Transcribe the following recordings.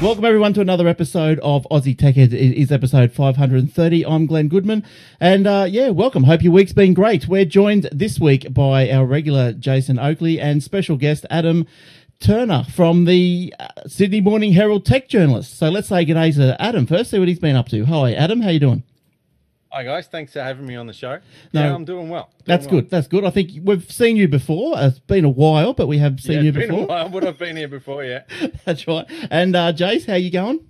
Welcome everyone to another episode of Aussie Tech. It is episode 530. I'm Glenn Goodman, and uh, yeah, welcome. Hope your week's been great. We're joined this week by our regular Jason Oakley and special guest Adam Turner from the uh, Sydney Morning Herald Tech Journalist. So let's say good day to Adam first. See what he's been up to. Hi, Adam. How you doing? Hi guys, thanks for having me on the show. No, yeah, I'm doing well. Doing that's well. good. That's good. I think we've seen you before. It's been a while, but we have seen yeah, you been before. A while, but I've been here before. Yeah, that's right. And uh, Jace, how you going?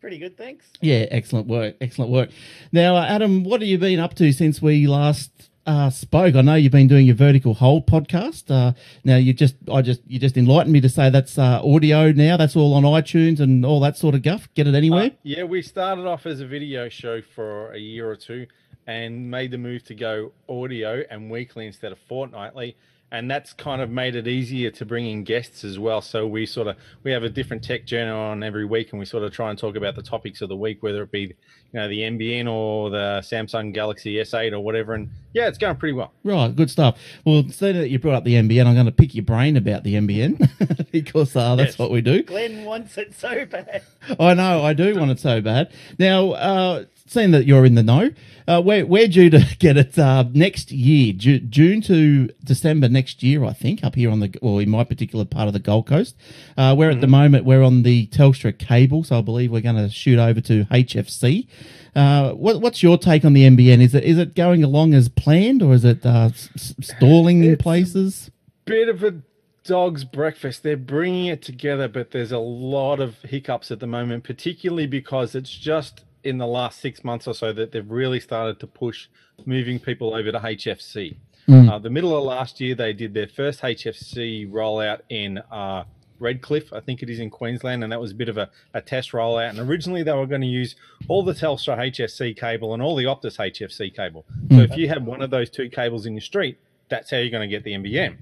Pretty good, thanks. Yeah, excellent work. Excellent work. Now, uh, Adam, what have you been up to since we last uh, spoke. I know you've been doing your vertical hold podcast. Uh, now you just, I just, you just enlightened me to say that's uh, audio now. That's all on iTunes and all that sort of guff. Get it anywhere? Uh, yeah, we started off as a video show for a year or two, and made the move to go audio and weekly instead of fortnightly and that's kind of made it easier to bring in guests as well. So we sort of we have a different tech journal on every week, and we sort of try and talk about the topics of the week, whether it be you know the NBN or the Samsung Galaxy S8 or whatever. And yeah, it's going pretty well. Right, good stuff. Well, seeing that you brought up the NBN, I'm going to pick your brain about the NBN because uh, that's yes. what we do. Glenn wants it so bad. I know, I do want it so bad. Now, uh, seeing that you're in the know, uh, we're, we're due to get it uh, next year, Ju- June to December next year, I think, up here on the, or in my particular part of the Gold Coast. Uh, where mm-hmm. at the mm-hmm. moment we're on the Telstra cable, so I believe we're going to shoot over to HFC. Uh, what, what's your take on the NBN? Is it is it going along as planned, or is it uh, s- stalling in places? Bit of a dog's breakfast. They're bringing it together, but there's a lot of hiccups at the moment, particularly because it's just in the last six months or so that they've really started to push moving people over to HFC. Mm. Uh, the middle of last year, they did their first HFC rollout in uh, Redcliffe, I think it is in Queensland, and that was a bit of a, a test rollout. And originally, they were going to use all the Telstra HFC cable and all the Optus HFC cable. Mm. So if you had one of those two cables in your street, that's how you're going to get the NBN.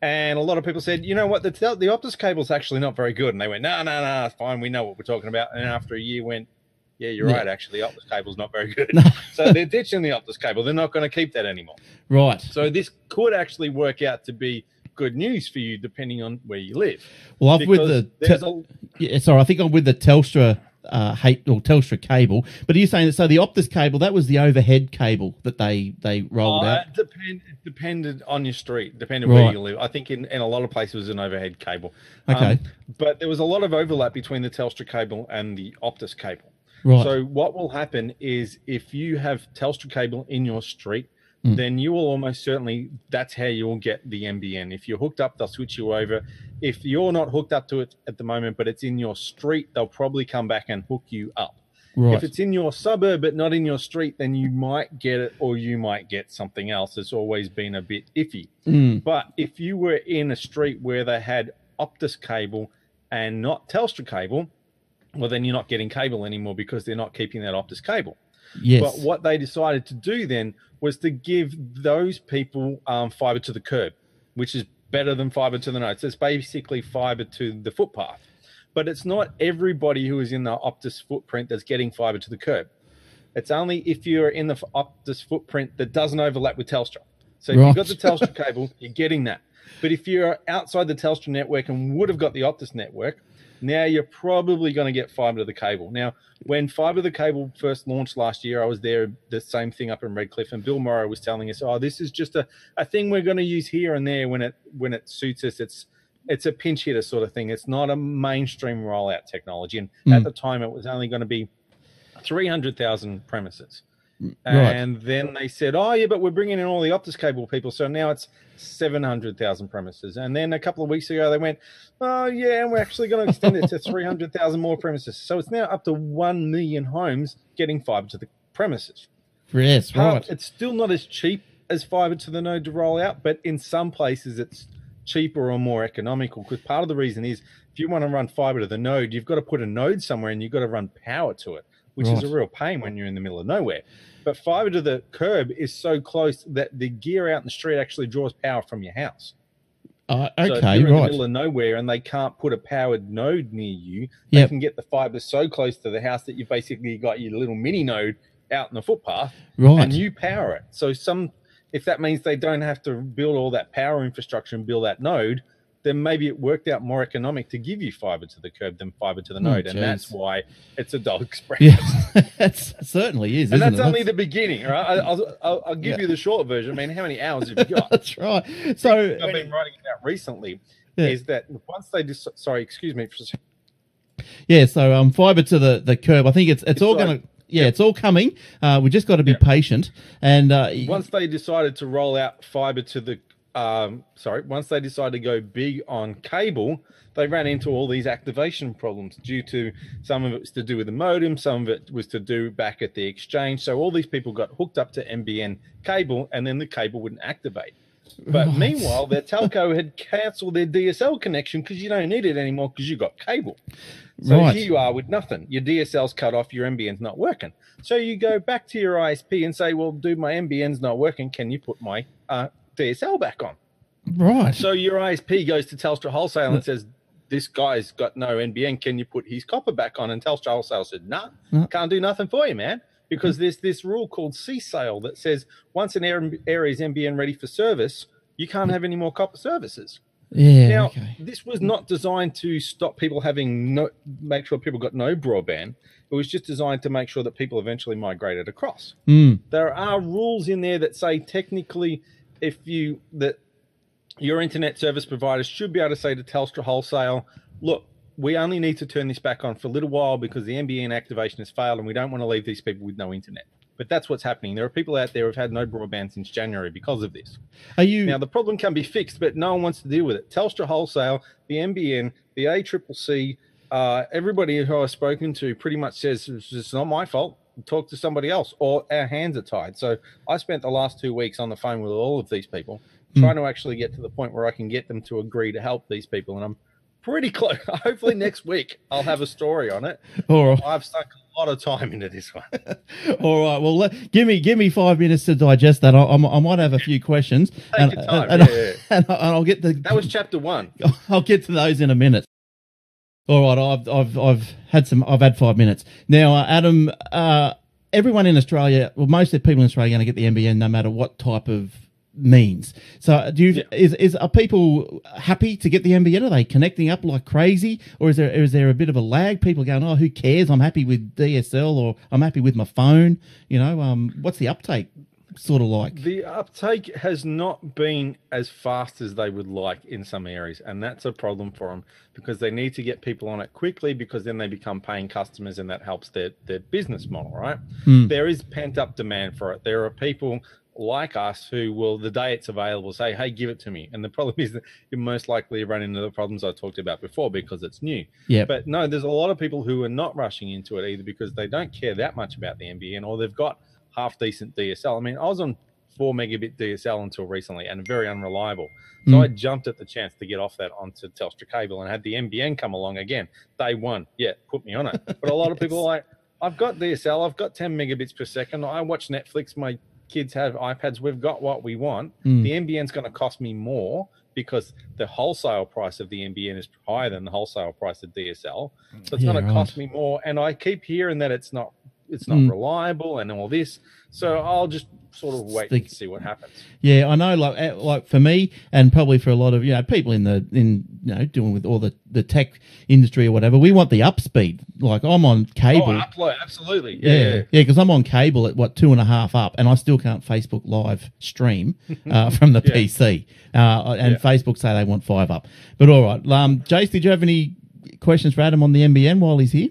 And a lot of people said, you know what, the the Optus cable's actually not very good. And they went, no, no, no, it's fine. We know what we're talking about. And after a year, went, yeah, you're yeah. right. Actually, Optus cable's not very good. so they're ditching the Optus cable. They're not going to keep that anymore. Right. So this could actually work out to be good news for you, depending on where you live. Well, I'm with the te- a, yeah, sorry, I think I'm with the Telstra uh, hate or Telstra cable. But are you saying that so the Optus cable that was the overhead cable that they they rolled uh, out? Depend, it depended on your street, depended right. where you live. I think in, in a lot of places it was an overhead cable. Okay, um, but there was a lot of overlap between the Telstra cable and the Optus cable. Right. So what will happen is if you have Telstra cable in your street, mm. then you will almost certainly that's how you'll get the NBN. If you're hooked up, they'll switch you over. If you're not hooked up to it at the moment, but it's in your street, they'll probably come back and hook you up. Right. If it's in your suburb but not in your street, then you might get it or you might get something else. It's always been a bit iffy. Mm. But if you were in a street where they had Optus cable and not Telstra cable, well, then you're not getting cable anymore because they're not keeping that Optus cable. Yes. But what they decided to do then was to give those people um, fiber to the curb, which is better than fiber to the node. So it's basically fiber to the footpath. But it's not everybody who is in the Optus footprint that's getting fiber to the curb. It's only if you're in the Optus footprint that doesn't overlap with Telstra. So if right. you've got the Telstra cable, you're getting that. But if you're outside the Telstra network and would have got the Optus network, now you're probably going to get fiber to the cable. Now, when fiber to the cable first launched last year, I was there, the same thing up in Redcliffe, and Bill Morrow was telling us, "Oh, this is just a, a thing we're going to use here and there when it when it suits us. It's it's a pinch hitter sort of thing. It's not a mainstream rollout technology. And mm. at the time, it was only going to be three hundred thousand premises." Right. And then they said, "Oh yeah, but we're bringing in all the Optus cable people, so now it's seven hundred thousand premises." And then a couple of weeks ago, they went, "Oh yeah, and we're actually going to extend it to three hundred thousand more premises." So it's now up to one million homes getting fiber to the premises. Yes, right. it's still not as cheap as fiber to the node to roll out, but in some places it's cheaper or more economical. Because part of the reason is if you want to run fiber to the node, you've got to put a node somewhere and you've got to run power to it which right. is a real pain when you're in the middle of nowhere. But fiber to the curb is so close that the gear out in the street actually draws power from your house. Uh, okay, so if you're in right. the middle of nowhere and they can't put a powered node near you, they yep. can get the fiber so close to the house that you've basically got your little mini node out in the footpath, right. and you power it. So some, if that means they don't have to build all that power infrastructure and build that node, then maybe it worked out more economic to give you fiber to the curb than fiber to the Oh, node, and that's why it's a dog express. Yeah, it certainly is. And that's it? only the beginning, right? I- I'll, I'll, give Yeah. you the short version. I mean, how many hours have you got? That's right. So I've been writing about recently. Yeah. Is that once they just sorry, excuse me, for yeah, so um, fiber to the the curb. I think it's it's, It's all like- going to. Yeah, it's all coming. Uh, we just got to be Yeah. patient. And uh, once they decided to roll out fiber to the um, sorry, once they decided to go big on cable, they ran into all these activation problems due to some of it was to do with the modem, some of it was to do back at the exchange. So all these people got hooked up to NBN cable, and then the cable wouldn't activate. But meanwhile, their telco had cancelled their DSL connection because you don't need it anymore because you got cable. So Right. here you are with nothing. Your DSL's cut off, your NBN's not working. So you go back to your ISP and say, "Well, dude, my NBN's not working. Can you put my uh, DSL back on?" right. So your ISP goes to Telstra Wholesale and says, "This guy's got no NBN. Can you put his copper back on?" And Telstra Wholesale said, "Nah, No. can't do nothing for you, man." Because there's this rule called C-sale that says once an area area is NBN ready for service, you can't have any more copper services. yeah. Now, okay. this was not designed to stop people having no, make sure people got no broadband. It was just designed to make sure that people eventually migrated across. Mm, There are rules in there that say technically, if you that your internet service provider should be able to say to Telstra Wholesale, look, we only need to turn this back on for a little while because the NBN activation has failed, and we don't want to leave these people with no internet. But that's what's happening. There are people out there who've had no broadband since January because of this. are you? Now the problem can be fixed, but no one wants to deal with it. Telstra Wholesale, the NBN, the ACCC, uh, everybody who I've spoken to pretty much says it's not my fault. Talk to somebody else, or our hands are tied. So I spent the last two weeks on the phone with all of these people, Hmm. trying to actually get to the point where I can get them to agree to help these people, and I'm pretty close. Hopefully next week I'll have a story on it. all right. I've stuck a lot of time into this one. All right. Well, let, give me give me five minutes to digest that. I, I, I might have a few questions, and, your time. and, Yeah, yeah. and I'll get the That was chapter one. I'll get to those in a minute. All right, I've I've I've had some. I've had five minutes now. Uh, Adam, uh, everyone in Australia, well, most of the people in Australia are going to get the NBN no matter what type of means. So, do you Yeah. is is are people happy to get the NBN? Are they connecting up like crazy, or is there is there a bit of a lag? People going, oh, who cares? I'm happy with DSL, or I'm happy with my phone. You know, um, what's the uptake sort of like? The uptake has not been as fast as they would like in some areas, and that's a problem for them because they need to get people on it quickly because then they become paying customers and that helps their, their business model, right? Hmm. There is pent up demand for it. There are people like us who will, the day it's available, say, hey, give it to me. And the problem is that you most likely run into the problems I talked about before because it's new. Yeah, But no, there's a lot of people who are not rushing into it either because they don't care that much about the NBN or they've got half decent DSL. I mean, I was on four megabit DSL until recently and very unreliable. So Mm. I jumped at the chance to get off that onto Telstra cable and had the NBN come along again. Day one, yeah, put me on it. But a lot of people are like, I've got DSL, I've got 10 megabits per second. I watch Netflix, my kids have iPads, we've got what we want. Mm. The NBN's going to cost me more because the wholesale price of the NBN is higher than the wholesale price of DSL. So it's Yeah, going to cost me more. And I keep hearing that it's not it's not Mm. reliable and all this. So I'll just sort of wait Stick- and see what happens. Yeah, I know. Like, eh, like for me, and probably for a lot of you know people in the in you know doing with all the the tech industry or whatever, we want the up speed. Like I'm on cable. Oh, upload, absolutely. yeah, Yeah. yeah, because I'm on cable at what two and a half up, and I still can't Facebook Live stream uh, from the Yeah. PC. Uh, and Yeah. Facebook say they want five up. But all right, um, Jace, did you have any questions for Adam on the NBN while he's here?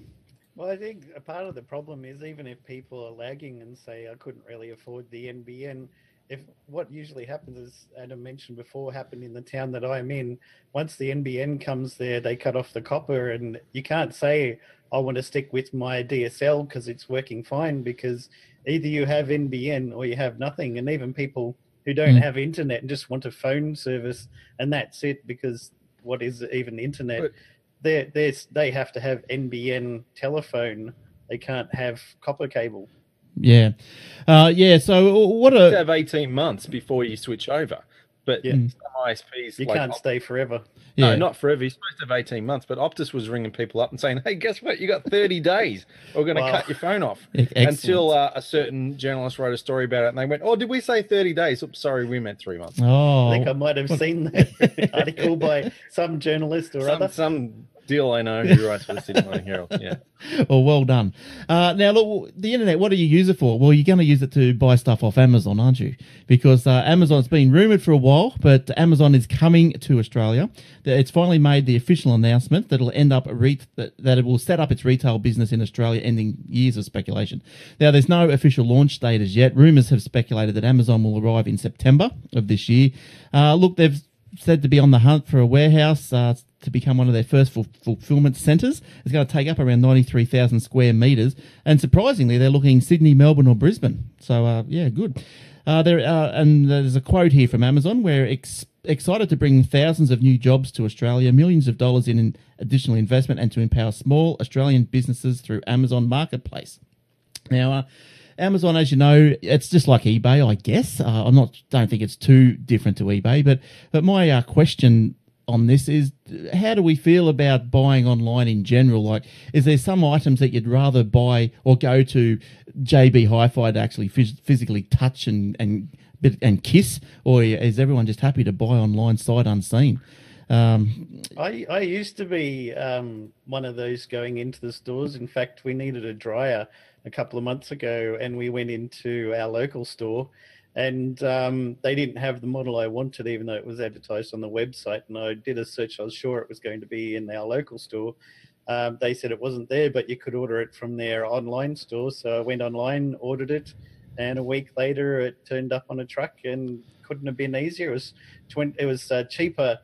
Well, I think a part of the problem is even if people are lagging and say I couldn't really afford the NBN, if what usually happens is Adam mentioned before happened in the town that I'm in, once the NBN comes there, they cut off the copper, and you can't say I want to stick with my DSL because it's working fine because either you have NBN or you have nothing, and even people who don't Mm. have internet and just want a phone service and that's it because what is even internet? But- they they they have to have NBN telephone. They can't have copper cable. Yeah, uh, yeah. So what You have 18 months before you switch over. But Yeah. some ISPs, You like can't stay forever. No, Yeah. not forever. You're supposed to have 18 months, but Optus was ringing people up and saying, hey, guess what? You got 30 days. We're going to Wow. cut your phone off. Excellent. Until uh, a certain journalist wrote a story about it and they went, oh, did we say 30 days? Oops, sorry, we meant three months. Oh, I think I might have seen that article by some journalist or Some, other. some deal I know who writes for the Sydney Morning Herald. Yeah. well, well done. Uh, now, look, the internet, what do you use it for? Well, you're going to use it to buy stuff off Amazon, aren't you? Because uh, Amazon's been rumored for a while, but Amazon is coming to Australia. It's finally made the official announcement that it'll end up re- that, that it will set up its retail business in Australia, ending years of speculation. Now, there's no official launch date as yet. Rumors have speculated that Amazon will arrive in September of this year. Uh, look, they've said to be on the hunt for a warehouse uh, to become one of their first ful- fulfillment centres. It's going to take up around 93,000 square metres. And surprisingly, they're looking Sydney, Melbourne, or Brisbane. So, uh, yeah, good. Uh, there, uh, and there's a quote here from Amazon where ex- excited to bring thousands of new jobs to Australia, millions of dollars in additional investment, and to empower small Australian businesses through Amazon Marketplace. Now, uh, Amazon, as you know, it's just like eBay, I guess. Uh, I'm not, don't think it's too different to eBay, but but my uh, question on this is, how do we feel about buying online in general? Like, is there some items that you'd rather buy or go to JB Hi-Fi to actually phys- physically touch and and and kiss, or is everyone just happy to buy online sight unseen? Um, I, I used to be um, one of those going into the stores. In fact, we needed a dryer a couple of months ago, and we went into our local store, and um, they didn't have the model I wanted, even though it was advertised on the website. And I did a search; I was sure it was going to be in our local store. Um, they said it wasn't there, but you could order it from their online store. So I went online, ordered it, and a week later, it turned up on a truck, and couldn't have been easier. It was 20, it was uh, cheaper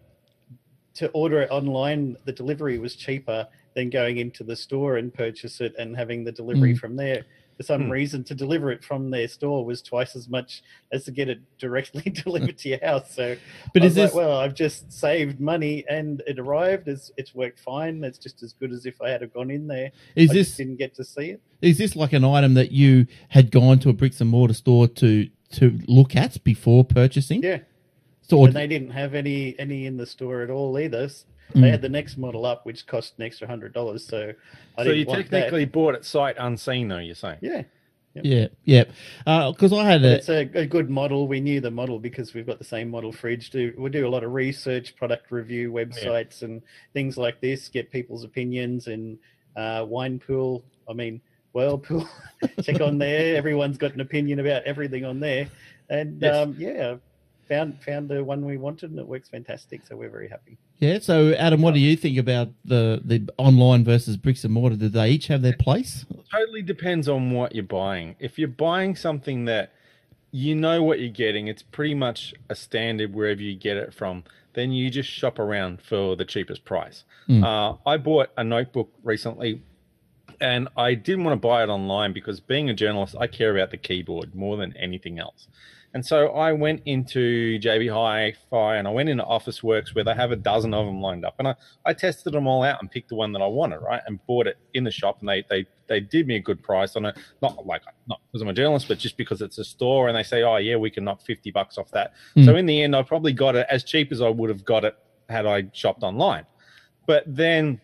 to order it online, the delivery was cheaper than going into the store and purchase it and having the delivery Mm. from there. For some Hmm. reason, to deliver it from their store was twice as much as to get it directly delivered to your house. So, but is like, this well, I've just saved money and it arrived. It's, it's worked fine. It's just as good as if I had have gone in there. is I this didn't get to see it. Is this like an item that you had gone to a bricks and mortar store to to look at before purchasing? Yeah. So, And they didn't have any any in the store at all either. S- Mm. They had the next model up, which cost an extra hundred dollars. So I so didn't you want that. technically bought it sight unseen, though, you're saying? yeah. yeah, yeah. Because I had But a it's a, a good model. We knew the model because we've got the same model fridge. Do we do a lot of research, product review websites, and things like this. Get people's opinions and uh, wine pool. I mean, whirlpool. Check on there. Everyone's got an opinion about everything on there, and Yes. um, yeah, found found the one we wanted, and it works fantastic. So we're very happy. Yeah. So Adam, what do you think about the the online versus bricks and mortar? Do they each have their place? totally depends on what you're buying. If you're buying something that you know what you're getting, it's pretty much a standard wherever you get it from, then you just shop around for the cheapest price. Mm. Uh, I bought a notebook recently and I didn't want to buy it online because being a journalist, I care about the keyboard more than anything else. And so I went into JB Hi-Fi and I went into Officeworks where they have a dozen of them lined up, and I, I tested them all out and picked the one that I wanted, right, and bought it in the shop, and they they they did me a good price on it, not like not because I'm a journalist, but just because it's a store, and they say, oh yeah, we can knock fifty bucks off that. Mm. So in the end, I probably got it as cheap as I would have got it had I shopped online. But then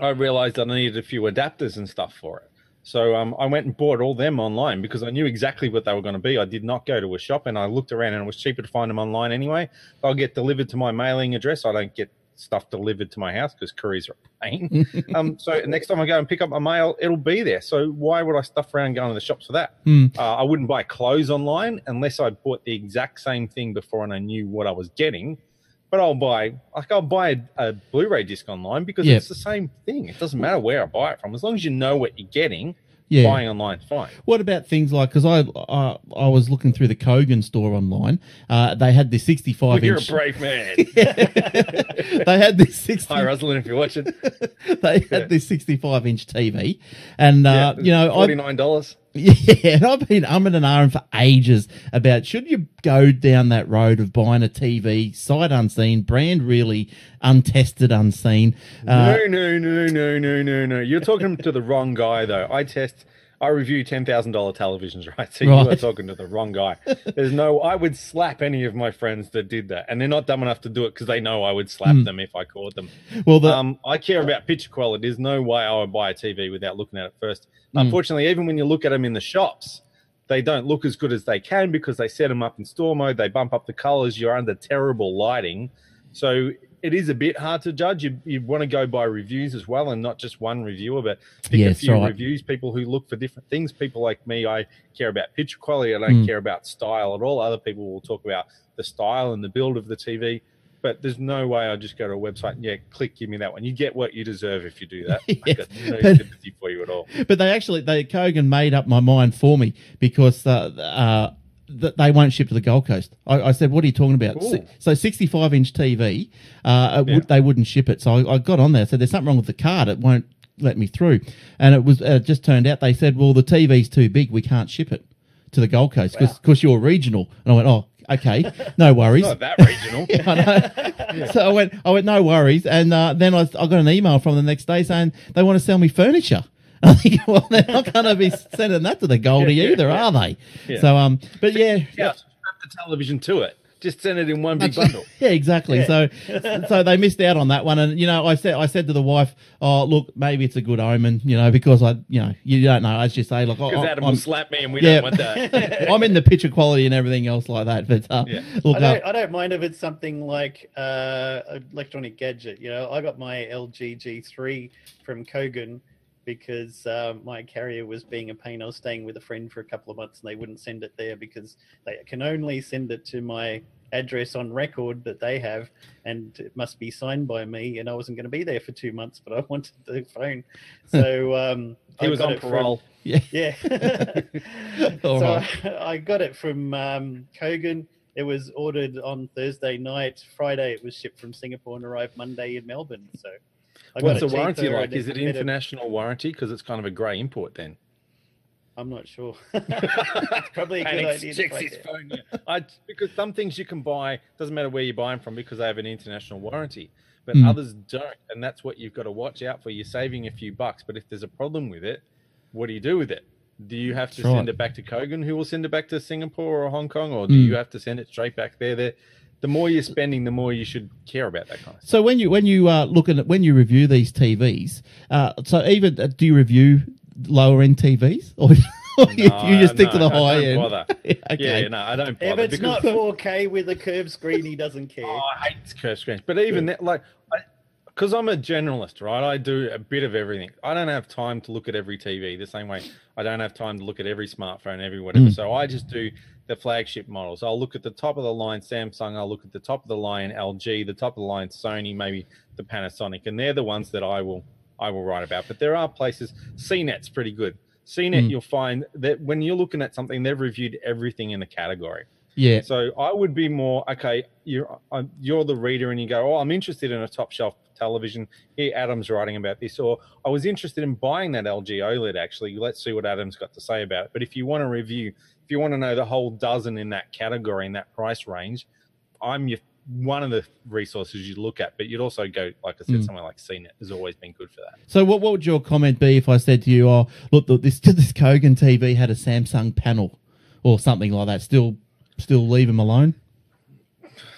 I realized that I needed a few adapters and stuff for it. So um, I went and bought all them online because I knew exactly what they were going to be. I did not go to a shop and I looked around and it was cheaper to find them online anyway. They'll get delivered to my mailing address. I don't get stuff delivered to my house because couriers are a pain. um, so next time I go and pick up my mail, it'll be there. So why would I stuff around going to the shops for that? Hmm. Uh, I wouldn't buy clothes online unless I bought the exact same thing before and I knew what I was getting. But I'll buy like I'll buy a, a Blu-ray disc online because Yep. it's the same thing. It doesn't matter where I buy it from, as long as you know what you're getting. Yeah. Buying online, fine. What about things like because I, I I was looking through the Kogan store online. Uh, they had this 65 Well, you're a inch. brave man. they had this 60. Hi, Rosalind, if you're watching. they had this 65 inch TV, and uh, you know I forty nine dollars. Yeah, and I've been umming and ahhing for ages about should you go down that road of buying a TV sight unseen, brand really untested, unseen. Uh, no, no, no, no, no, no, no. You're talking to the wrong guy, though. I test I review ten thousand dollar televisions, right? So Right. you are talking to the wrong guy. There's no. I would slap any of my friends that did that, and they're not dumb enough to do it because they know I would slap Mm. them if I caught them. Well, the, Um, I care about picture quality. There's no way I would buy a TV without looking at it first. Mm. Unfortunately, even when you look at them in the shops, they don't look as good as they can because they set them up in store mode. They bump up the colors. You're under terrible lighting, so it is a bit hard to judge. You, you want to go by reviews as well, and not just one reviewer, but pick a Yes, few right. reviews. People who look for different things. People like me, I care about picture quality. I don't Mm. care about style at all. Other people will talk about the style and the build of the TV. But there's no way I just go to a website and yeah, click, give me that one. You get what you deserve if you do that. Yeah, got no but- sympathy for you at all. but they actually, they Kogan made up my mind for me because uh, uh, th- they won't ship to the Gold Coast. I, I said, "What are you talking about?" Cool. So, 65 inch TV, uh, Yeah. would, they wouldn't ship it. So I, I got on there. I said, "There's something wrong with the card. It won't let me through." And it was uh, it just turned out they said, "Well, the TV's too big. We can't ship it to the Gold Coast because you're regional." And I went, "Oh, okay, no worries." Not that regional. Yeah, I know. So I went, I went, no worries. And uh, then I, I got an email from the next day saying they want to sell me furniture. I think, well, they're not going to be sending that to the Goldie Yeah, either, yeah. are they? Yeah. So, um, but yeah, Yeah, strap the television to it. Just send it in one big bundle. yeah, exactly. So, so they missed out on that one. And you know, I said, I said to the wife, "Oh, look, maybe it's a good omen, you know, because I, you know, you don't know." As you say, like, Because I, Adam I'm, will slap me and we Yeah. don't want that. I'm in the picture quality and everything else like that. But uh, Yeah. look, I uh, don't, I don't mind if it's something like uh, electronic gadget. You know, I got my LG G3 from Kogan because uh, my carrier was being a pain. I was staying with a friend for a couple of months and they wouldn't send it there because they can only send it to my address on record that they have and it must be signed by me and I wasn't going to be there for two months but I wanted the phone so um he I was got on it from- parole. yeah. So right. I, I got it from um, Kogan. It was ordered on Thursday night. Friday it was shipped from Singapore and arrived Monday in Melbourne. So What's the warranty like? Is it international warranty? Because it's kind of a grey import then. I'm not sure. it's probably a good idea. Checks his phone. Yeah. I, because some things you can buy doesn't matter where you buy them from because they have an international warranty, but Mm. others don't, and that's what you've got to watch out for. You're saving a few bucks, but if there's a problem with it, what do you do with it? Do you have to That's send right. it back to Kogan, who will send it back to Singapore or Hong Kong, or do Mm. you have to send it straight back there? There, the more you're spending, the more you should care about that kind of stuff. So when you when you uh, look at when you review these TVs, uh, so even uh, do you review lower end TVs or, or you, No, you just stick to no, the I high don't end? bother. okay. Yeah, no, I don't If it's not 4K with a curved screen, he doesn't care. Oh, I hate curve screens. But even that, like, because I'm a generalist, right? I do a bit of everything. I don't have time to look at every TV the same way I don't have time to look at every smartphone, every whatever. Mm. So I just do the flagship models. I'll look at the top of the line Samsung. I'll look at the top of the line LG, the top of the line Sony, maybe the Panasonic, and they're the ones that I will I will write about. But there are places. CNET's pretty good. CNET, Mm. you'll find that when you're looking at something, they've reviewed everything in the category. Yeah. So I would be more okay. You're uh, you're the reader, and you go, "Oh, I'm interested in a top shelf television." Here, Adam's writing about this, or I was interested in buying that LG OLED. Actually, let's see what Adam's got to say about it. But if you want to review, you want to know the whole dozen in that category in that price range, I'm your one of the resources you look at. But you'd also go, like I said, Mm. somewhere like CNET has always been good for that. So what what would your comment be if I said to you, "Oh, look, look this this Kogan TV had a Samsung panel or something like that"? Still, still leave them alone.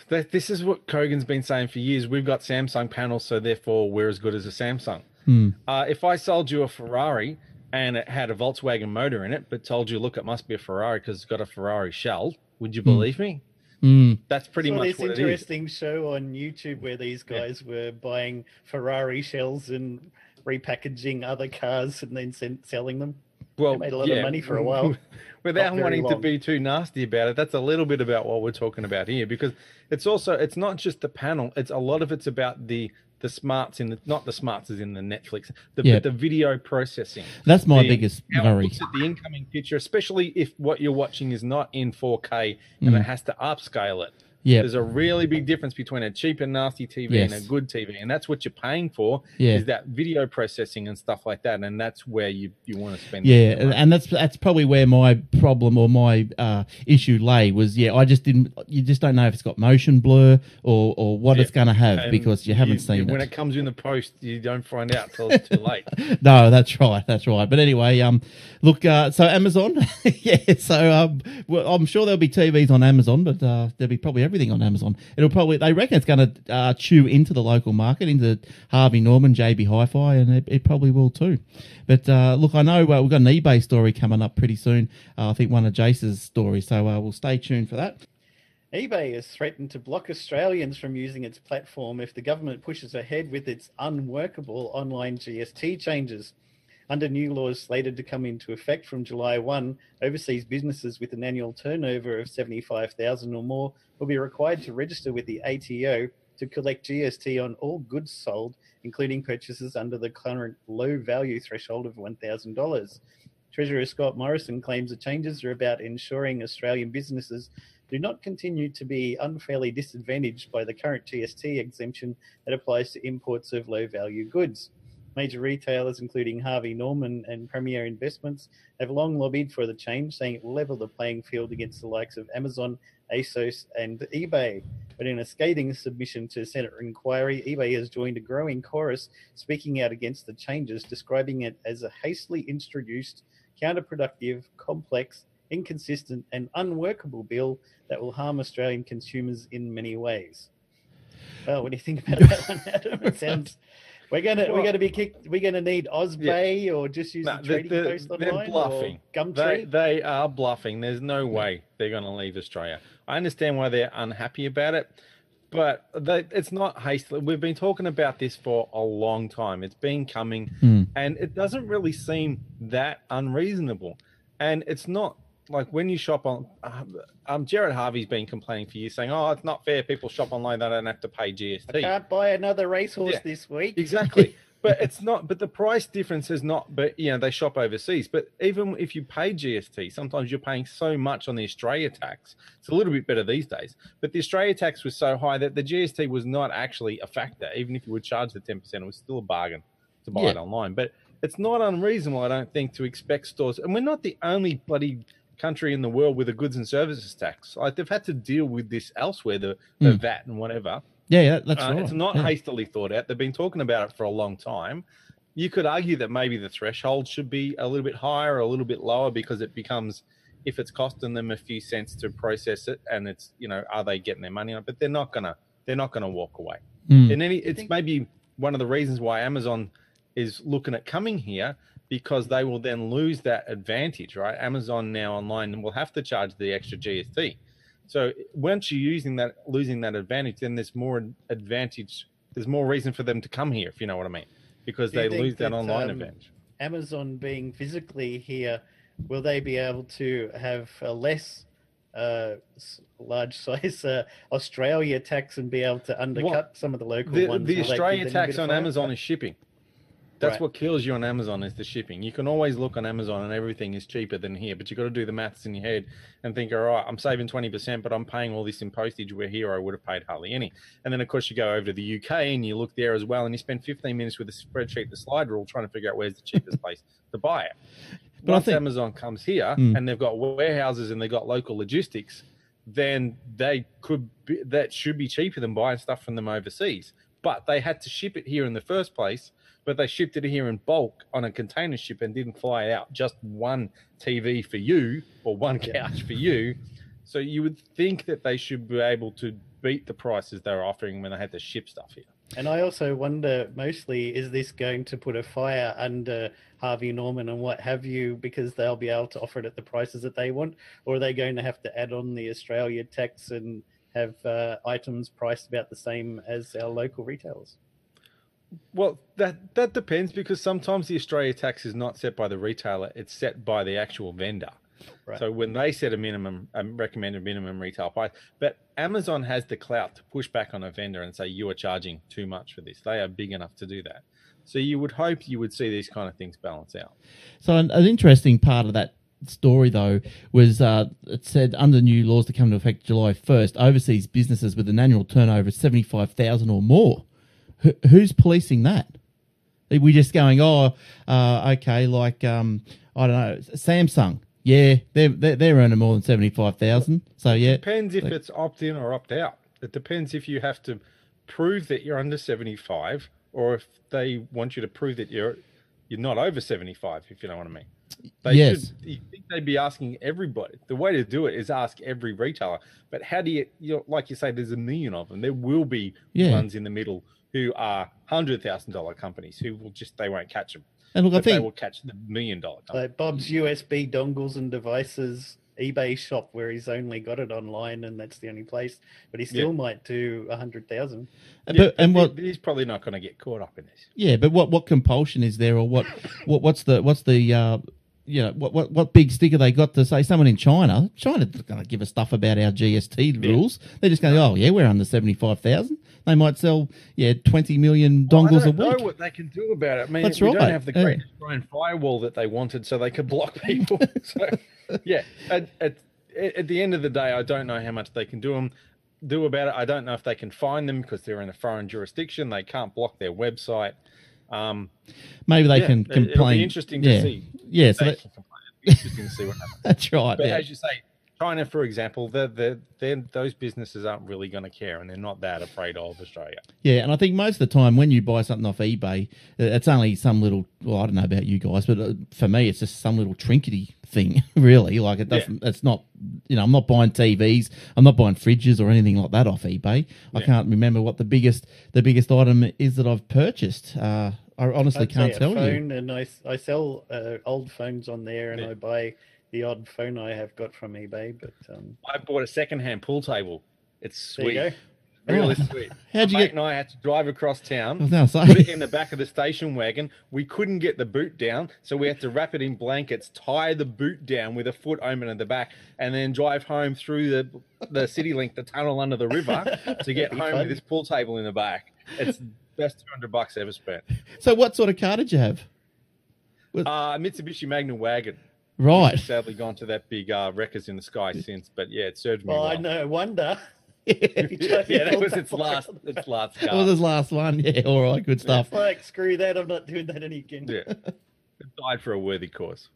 That, this is what Kogan's been saying for years. We've got Samsung panels, so therefore we're as good as a Samsung. Hmm. Uh, if I sold you a Ferrari and it had a Volkswagen motor in it, but told you, look, it must be a Ferrari because it's got a Ferrari shell, would you believe me? Mm. That's pretty Saw much this what it is. interesting show on YouTube where these guys were buying Ferrari shells and repackaging other cars and then sen- selling them. Well, made a lot of money for a while. Without Not very wanting to be too nasty about it, that's a little bit about what we're talking about here because it's also it's not just the panel; it's a lot of it's about the the smarts in the not the smarts is in the Netflix, the Yeah. but the video processing. That's my the- biggest how it worry. looks at the incoming picture, especially if what you're watching is not in 4K and Mm. it has to upscale it. Yeah. There's a really big difference between a cheap and nasty TV Yes. and a good TV, and that's what you're paying for. Yeah. Is that video processing and stuff like that, and that's where you you want to spend. Yeah, and- that's that's probably where my problem or my uh, issue lay was. Yeah, I just didn't. You just don't know if it's got motion blur or or what Yeah. it's going to have And because you haven't seen it. when it. it comes in the post. You don't find out till it's too late. no, that's right, that's right. But anyway, um, look, uh, so Amazon, yeah. So um, well, I'm sure there'll be TVs on Amazon, but uh, there'll be probably everything on Amazon. It'll probably they reckon it's going to uh, chew into the local market, into Harvey Norman, JB Hi-Fi, and it, it probably will too. But uh, look, I know uh, we've got an eBay story coming up pretty soon. Uh, I think one of Jace's stories, so uh, we'll stay tuned for that. eBay has threatened to block Australians from using its platform if the government pushes ahead with its unworkable online GST changes. Under new laws slated to come into effect from July 1, overseas businesses with an annual turnover of 75,000 or more will be required to register with the ATO to collect GST on all goods sold, including purchases under the current low value threshold of $1,000. Treasurer Scott Morrison claims the changes are about ensuring Australian businesses do not continue to be unfairly disadvantaged by the current GST exemption that applies to imports of low value goods. Major retailers, including Harvey Norman and Premier Investments, have long lobbied for the change, saying it will level the playing field against the likes of Amazon, ASOS, and eBay. But in a scathing submission to Senate inquiry, eBay has joined a growing chorus speaking out against the changes, describing it as a hastily introduced, counterproductive, complex, inconsistent, and unworkable bill that will harm Australian consumers in many ways. Well, what do you think about that one, Adam? It sounds we're gonna we're gonna be kicked. We're gonna need Ozbay or just use No, the they- trading they're- post they're online bluffing. Gumtree. They they are bluffing. There's no way they're going to leave Australia. I understand why they're unhappy about it, but they, it's not hastily. We've been talking about this for a long time. It's been coming, Hmm. and it doesn't really seem that unreasonable. And it's not like when you shop on. Um, Gerry Harvey's been complaining for years, saying, "Oh, it's not fair. People shop online; they don't have to pay GST." I can't buy another racehorse Yeah. this week. Exactly. but it's not but the price difference is not but you know they shop overseas but even if you pay gst sometimes you're paying so much on the australia tax it's a little bit better these days but the australia tax was so high that the gst was not actually a factor even if you would charge the 10% it was still a bargain to buy it online but it's not unreasonable i don't think to expect stores and we're not the only bloody country in the world with a goods and services tax like they've had to deal with this elsewhere the, the Mm. vat and whatever Yeah, yeah that's uh, right. It's not yeah. hastily thought out. They've been talking about it for a long time. You could argue that maybe the threshold should be a little bit higher or a little bit lower because it becomes, if it's costing them a few cents to process it, and it's you know, are they getting their money on? But they're not gonna, they're not gonna walk away. Mm. And any, it's think- maybe one of the reasons why Amazon is looking at coming here because they will then lose that advantage, right? Amazon now online will have to charge the extra GST. So once you're using that, losing that advantage, then there's more advantage. There's more reason for them to come here, if you know what I mean, because they lose that, that, online um, advantage. Amazon being physically here, will they be able to have a less uh, large size uh, Australia tax and be able to undercut some of the local The, ones? the Australia give them a tax on? Amazon is shipping. That's Right. what kills you on Amazon is the shipping. You can always look on Amazon and everything is cheaper than here, but you've got to do the maths in your head and think, all right, I'm saving 20%, but I'm paying all this in postage where here I would have paid hardly any. And then, of course, you go over to the UK and you look there as well and you spend 15 minutes with a spreadsheet, the slide rule, trying to figure out where's the cheapest place to buy it. But Once think- Amazon comes here Mm. and they've got warehouses and they've got local logistics, then they could be, that should be cheaper than buying stuff from them overseas. But they had to ship it here in the first place, but they shipped it here in bulk on a container ship and didn't fly it out just one TV for you or one couch for you. So you would think that they should be able to beat the prices they were offering when they had to ship stuff here. And I also wonder, mostly, is this going to put a fire under Harvey Norman and what have you, because they'll be able to offer it at the prices that they want, or are they going to have to add on the Australia tax and have uh, items priced about the same as our local retailers? Well, that that depends because sometimes the Australia tax is not set by the retailer; it's set by the actual vendor. Right. So when they set a minimum, a recommended minimum retail price, but Amazon has the clout to push back on a vendor and say you are charging too much for this. They are big enough to do that. So you would hope you would see these kind of things balance out. So an, an interesting part of that story though was uh, it said under new laws to come into effect July first, overseas businesses with an annual turnover of seventy five thousand or more. Who, who's policing that? We're we just going, oh, uh, okay, like um, I don't know, Samsung. Yeah, they're they're, they're earning more than seventy five thousand. So yeah, Depends if it's opt in or opt out. It depends if you have to prove that you're under 75 or if they want you to prove that you're you're not over 75 if you know what I mean. They Yes. should you think they'd be asking everybody. The way to do it is ask every retailer. But how do you you know, like you say there's a million of them. There will be Yeah. ones in the middle who are $100,000 companies who will just they won't catch them. and look, I But they will catch the million dollar company. Like Bob's USB dongles and devices eBay shop where he's only got it online and that's the only place, but he still might do a hundred thousand. but, and but what he's probably not going to get caught up in this. Yeah, but what what compulsion is there, or what what what's the what's the uh, you know what what what big sticker they got to say someone in China? China's going to give us stuff about our GST rules. They're just going, oh yeah, we're under seventy five thousand. They might sell yeah twenty million dongles I a don't know week. what they can do about it. I mean, That's we right, don't have the yeah. great Australian firewall that they wanted, so they could block people. so, yeah, at, at, at the end of the day, I don't know how much they can do them. Do about it. I don't know if they can find them because they're in a foreign jurisdiction. They can't block their website. Um, Maybe they yeah, can it- It'll complain. be interesting to yeah. see. Yeah, so They that, can complain. It'll be interesting to see what happens. that's right. But Yeah. as you say, China, for example, they're, they're, they're, those businesses aren't really going to care, and they're not that afraid of Australia. Yeah, and I think most of the time when you buy something off eBay, uh, it's only some little. Well, I don't know about you guys, but uh, for me, it's just some little trinkety thing. Really, like it doesn't. It's not. You know, I'm not buying TVs. I'm not buying fridges or anything like that off eBay. I can't remember what the biggest the biggest item is that I've purchased. Uh, I honestly I'd can't say tell a you. phone, and I, I sell uh, old phones on there, and Yeah. I buy the odd phone I have got from eBay. But um, I bought a second-hand pool table. It's there sweet. you go. Really Oh. sweet. How'd you My mate get- and I had to drive across town, put it in the back of the station wagon. We couldn't get the boot down, so we had to wrap it in blankets, tie the boot down with a foot open at the back, and then drive home through the the city link, the tunnel under the river, to get home fun. with this pool table in the back. It's the best two hundred bucks ever spent. so, what sort of car did you have? Uh, Mitsubishi Magna wagon. Right. It's sadly gone to that big uh, wreckers in the sky since, but yeah, it served me Well, well. I no wonder. yeah, yeah, that was its last its last That car. was his last one. Yeah, all right, good stuff. It's like screw that. I'm not doing that any again. Yeah. It died for a worthy cause.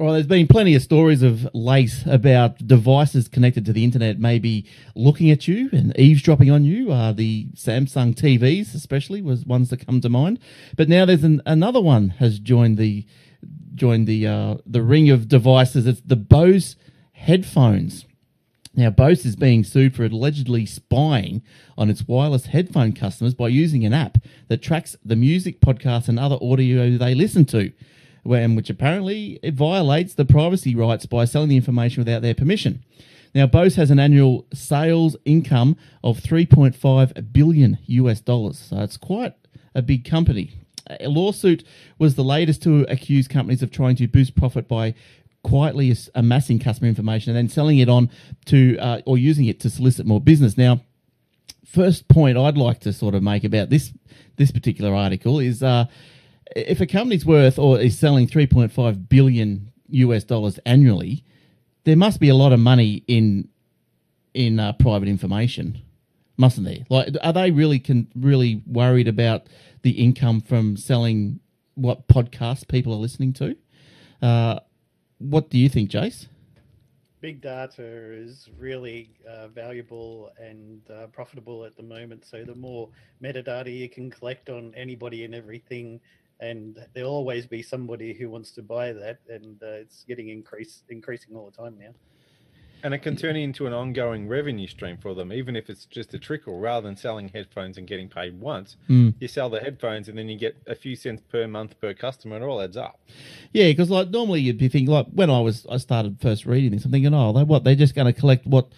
Well, there's been plenty of stories of late about devices connected to the internet maybe looking at you and eavesdropping on you. Uh, the Samsung TVs, especially, was ones that come to mind. But now there's an, another one has joined the joined the uh, the ring of devices. It's the Bose headphones. Now, Bose is being sued for allegedly spying on its wireless headphone customers by using an app that tracks the music, podcasts, and other audio they listen to, and which apparently violates the privacy rights by selling the information without their permission. Now, Bose has an annual sales income of 3.5 billion US dollars, so it's quite a big company. A lawsuit was the latest to accuse companies of trying to boost profit by quietly amassing customer information and then selling it on to uh, or using it to solicit more business. Now, first point I'd like to sort of make about this this particular article is uh, if a company's worth or is selling 3.5 billion US dollars annually, there must be a lot of money in in uh, private information, mustn't there? Like, are they really can really worried about the income from selling what podcasts people are listening to? Uh, what do you think, Jace? Big data is really uh, valuable and uh, profitable at the moment. So the more metadata you can collect on anybody and everything, and there'll always be somebody who wants to buy that, and uh, it's getting increase increasing all the time now. And it can turn into an ongoing revenue stream for them, even if it's just a trickle. Rather than selling headphones and getting paid once, Mm. you sell the headphones and then you get a few cents per month per customer, and it all adds up. Yeah, because like normally you'd be thinking like when I was I started first reading this, I'm thinking, oh, they what they're just going to collect what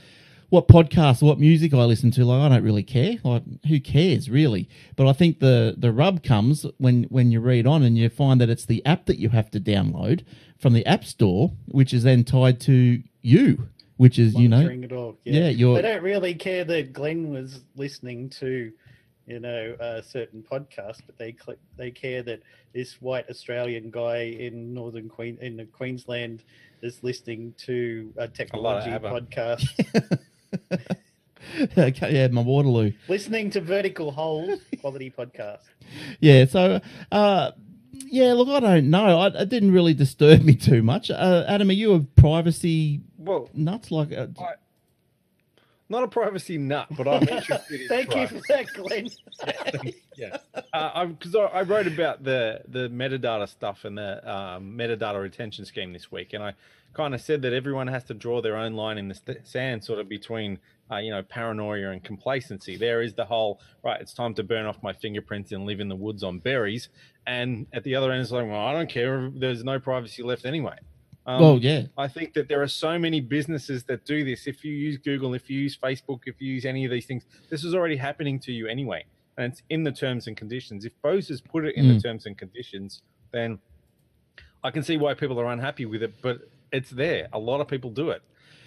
what podcasts or what music I listen to. Like I don't really care. Like who cares really? But I think the the rub comes when when you read on and you find that it's the app that you have to download from the app store, which is then tied to you, which is you know monitoring it all. yeah, you're- they don't really care that Glenn was listening to you know, a certain podcast, but they cl- they care that this white Australian guy in northern Queen in Queensland is listening to a technology ABBA. podcast, Okay, yeah, my Waterloo. listening to Vertical Hold quality podcast. Yeah, so uh, yeah, look, I don't know. I, it didn't really disturb me too much. Uh, Adam, are you a privacy Well, nuts? Like, uh, I- not a privacy nut, but I'm interested in Thank you for that, Glenn. yeah, because I, I wrote about the the metadata stuff and the um, metadata retention scheme this week, and I kind of said that everyone has to draw their own line in the st- sand, sort of between uh, you know paranoia and complacency. There is the whole right. It's time to burn off my fingerprints and live in the woods on berries, and at the other end, it's like, well, I don't care. There's no privacy left anyway. Um, well, yeah, I think that there are so many businesses that do this. If you use Google, if you use Facebook, if you use any of these things, this is already happening to you anyway. And it's in the terms and conditions. If Bose has put it in the Mm. terms and conditions, then I can see why people are unhappy with it, but it's there. A lot of people do it.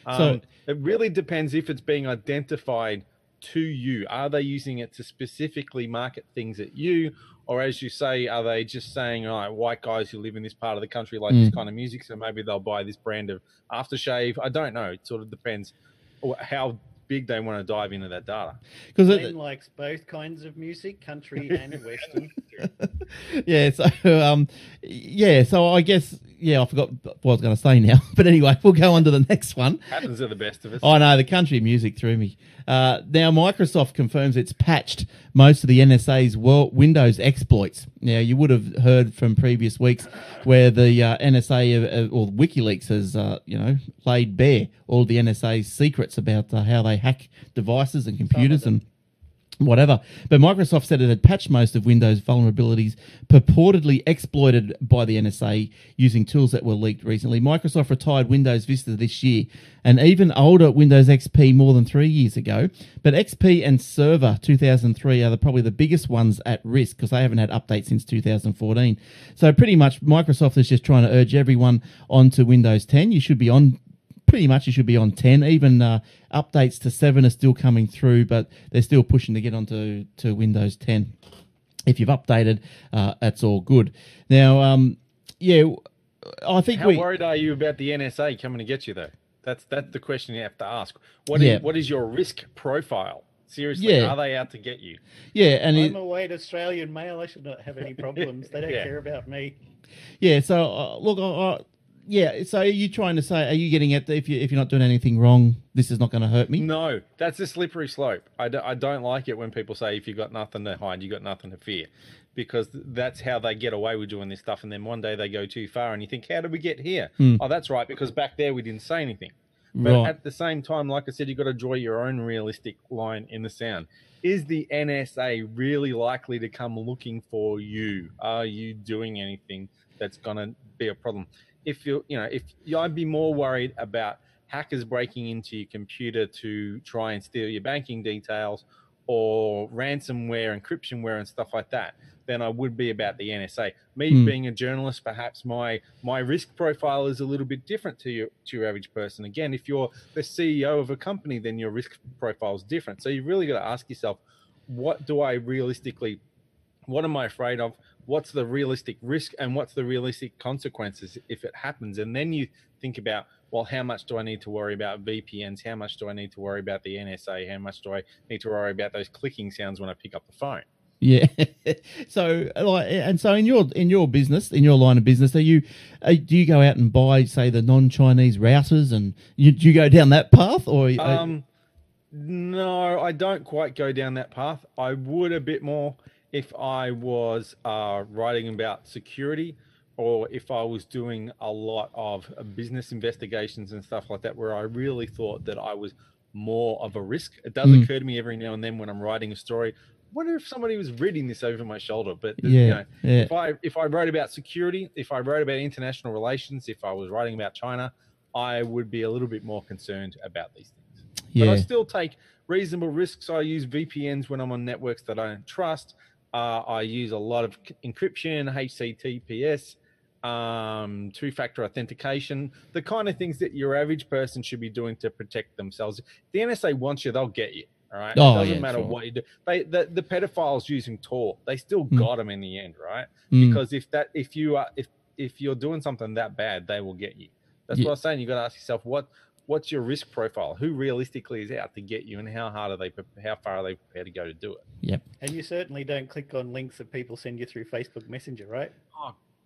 Um, So- it really depends if it's being identified to you. Are they using it to specifically market things at you? Or as you say, are they just saying, all right, white guys who live in this part of the country like this Mm. kind of music, so maybe they'll buy this brand of aftershave? I don't know. It sort of depends how big they want to dive into that data. because Glenn likes both kinds of music, country and western. yeah, so um, yeah, so I guess yeah, I forgot what I was going to say now. But anyway, we'll go on to the next one. Happens to the best of us. I know the country music threw me. Uh, now, Microsoft confirms it's patched most of the NSA's wo- Windows exploits. Now, you would have heard from previous weeks where the uh, NSA uh, or WikiLeaks has, uh, you know, laid bare all the NSA's secrets about uh, how they hack devices and computers and whatever. But Microsoft said it had patched most of Windows vulnerabilities purportedly exploited by the NSA using tools that were leaked recently. Microsoft retired Windows Vista this year and even older Windows XP more than three years ago. But XP and Server 2003 are the, probably the biggest ones at risk because they haven't had updates since 2014. So pretty much Microsoft is just trying to urge everyone onto Windows 10. You should be on pretty much you should be on 10 even uh, updates to 7 are still coming through but they're still pushing to get onto to windows 10 if you've updated uh, that's all good now um, yeah i think How we worried are you about the NSA coming to get you though? That's that's the question you have to ask. What is Yeah. what is your risk profile? Seriously, Yeah. are they out to get you? yeah and I'm a white Australian male. I should not have any problems. They don't Yeah. care about me. yeah so uh, look I, I, yeah so are you trying to say are you getting at the, if you if you're not doing anything wrong this is not going to hurt me No, that's a slippery slope. I, do, I don't like it when people say if you've got nothing to hide, you've got nothing to fear, because that's how they get away with doing this stuff. And then one day they go too far, and you think, how did we get here? Hmm. Oh, that's right, because back there we didn't say anything. But right at the same time, like I said, you've got to draw your own realistic line in the sound. Is the NSA really likely to come looking for you? Are you doing anything that's going to be a problem? If you, you know, if I'd be more worried about hackers breaking into your computer to try and steal your banking details or ransomware, encryptionware, and stuff like that, than I would be about the NSA. Me Hmm. being a journalist, perhaps my my risk profile is a little bit different to your to your average person. Again, if you're the CEO of a company, then your risk profile is different. So you really got to ask yourself, what do I realistically, what am I afraid of? What's the realistic risk and what's the realistic consequences if it happens? And then you think about, well, how much do I need to worry about VPNs? How much do I need to worry about the NSA? How much do I need to worry about those clicking sounds when I pick up the phone? Yeah. so, like, and so in your in your business, in your line of business, are you uh, do you go out and buy, say, the non-Chinese routers, and you, do you go down that path, or Um, no, I don't quite go down that path. I would a bit more if I was uh, writing about security or if I was doing a lot of business investigations and stuff like that, where I really thought that I was more of a risk. It does Mm. occur to me every now and then when I'm writing a story. I Wonder if somebody was reading this over my shoulder, but you yeah, know, yeah, if I if I wrote about security, if I wrote about international relations, if I was writing about China, I would be a little bit more concerned about these things. But I still take reasonable risks. I use VPNs when I'm on networks that I don't trust. Uh, I use a lot of encryption, HTTPS, um, two-factor authentication, the kind of things that your average person should be doing to protect themselves. If the NSA wants you, they'll get you. All right. Oh, it doesn't yeah, matter sure. what you do. They the, the pedophiles using Tor, they still Mm. got them in the end, right? Mm. Because if that if you are if if you're doing something that bad, they will get you. That's Yeah. what I'm saying. You've got to ask yourself what what's your risk profile? Who realistically is out to get you, and how hard are they? How far are they prepared to go to do it? Yep. And you certainly don't click on links that people send you through Facebook Messenger, right?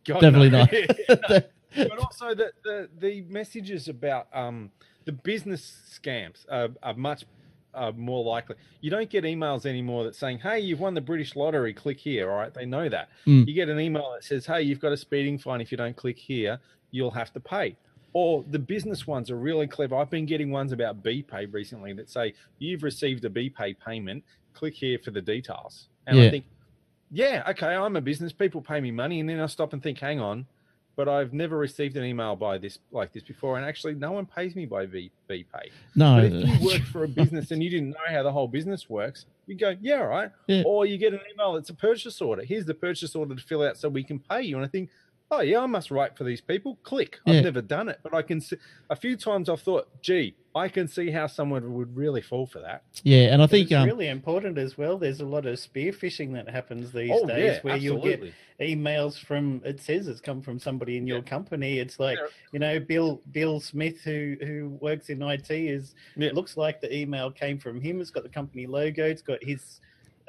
God, Definitely no. not. but also the, the the messages about um the business scams are, are much uh, more likely. You don't get emails anymore that saying, "Hey, you've won the British lottery. Click here." All right, they know that. Mm. You get an email that says, "Hey, you've got a speeding fine. If you don't click here, you'll have to pay." Or the business ones are really clever. I've been getting ones about BPay recently that say, "You've received a BPay payment. Click here for the details." And Yeah. I think, yeah, okay, I'm a business. People pay me money, and then I stop and think, hang on, but I've never received an email by this like this before, and actually, no one pays me by V VPay. no. But if you work for a business and you didn't know how the whole business works, you go, yeah, all right. Yeah. Or you get an email that's a purchase order. Here's the purchase order to fill out so we can pay you. And I think, oh yeah, I must write for these people. Click. Yeah. I've never done it, but I can see a few times I've thought, gee, I can see how someone would really fall for that. yeah, and I But think it's um, really important as well. There's a lot of spear phishing that happens these oh days yeah, where you'll get emails from it says it's come from somebody in your Yeah. company. It's like, Yeah. you know, Bill Bill Smith who who works in IT is Yeah. it looks like the email came from him. It's got the company logo, it's got his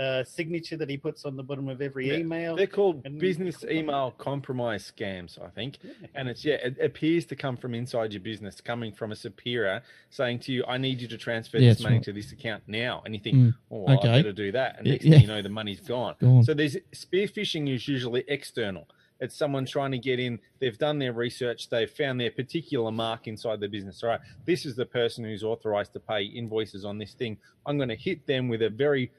uh, signature that he puts on the bottom of every Yeah. email. They're called and business click on it. email compromise scams, I think. Yeah. And it's yeah, it appears to come from inside your business, coming from a superior saying to you, "I need you to transfer Yeah, this money right. to this account now." And you think, Mm, "Oh, well, okay. I better do that." And next yeah. thing you know, the money's gone. go on. So there's spear phishing is usually external. It's someone trying to get in. They've done their research. They've found their particular mark inside the business. All right, this is the person who's authorized to pay invoices on this thing. I'm going to hit them with a very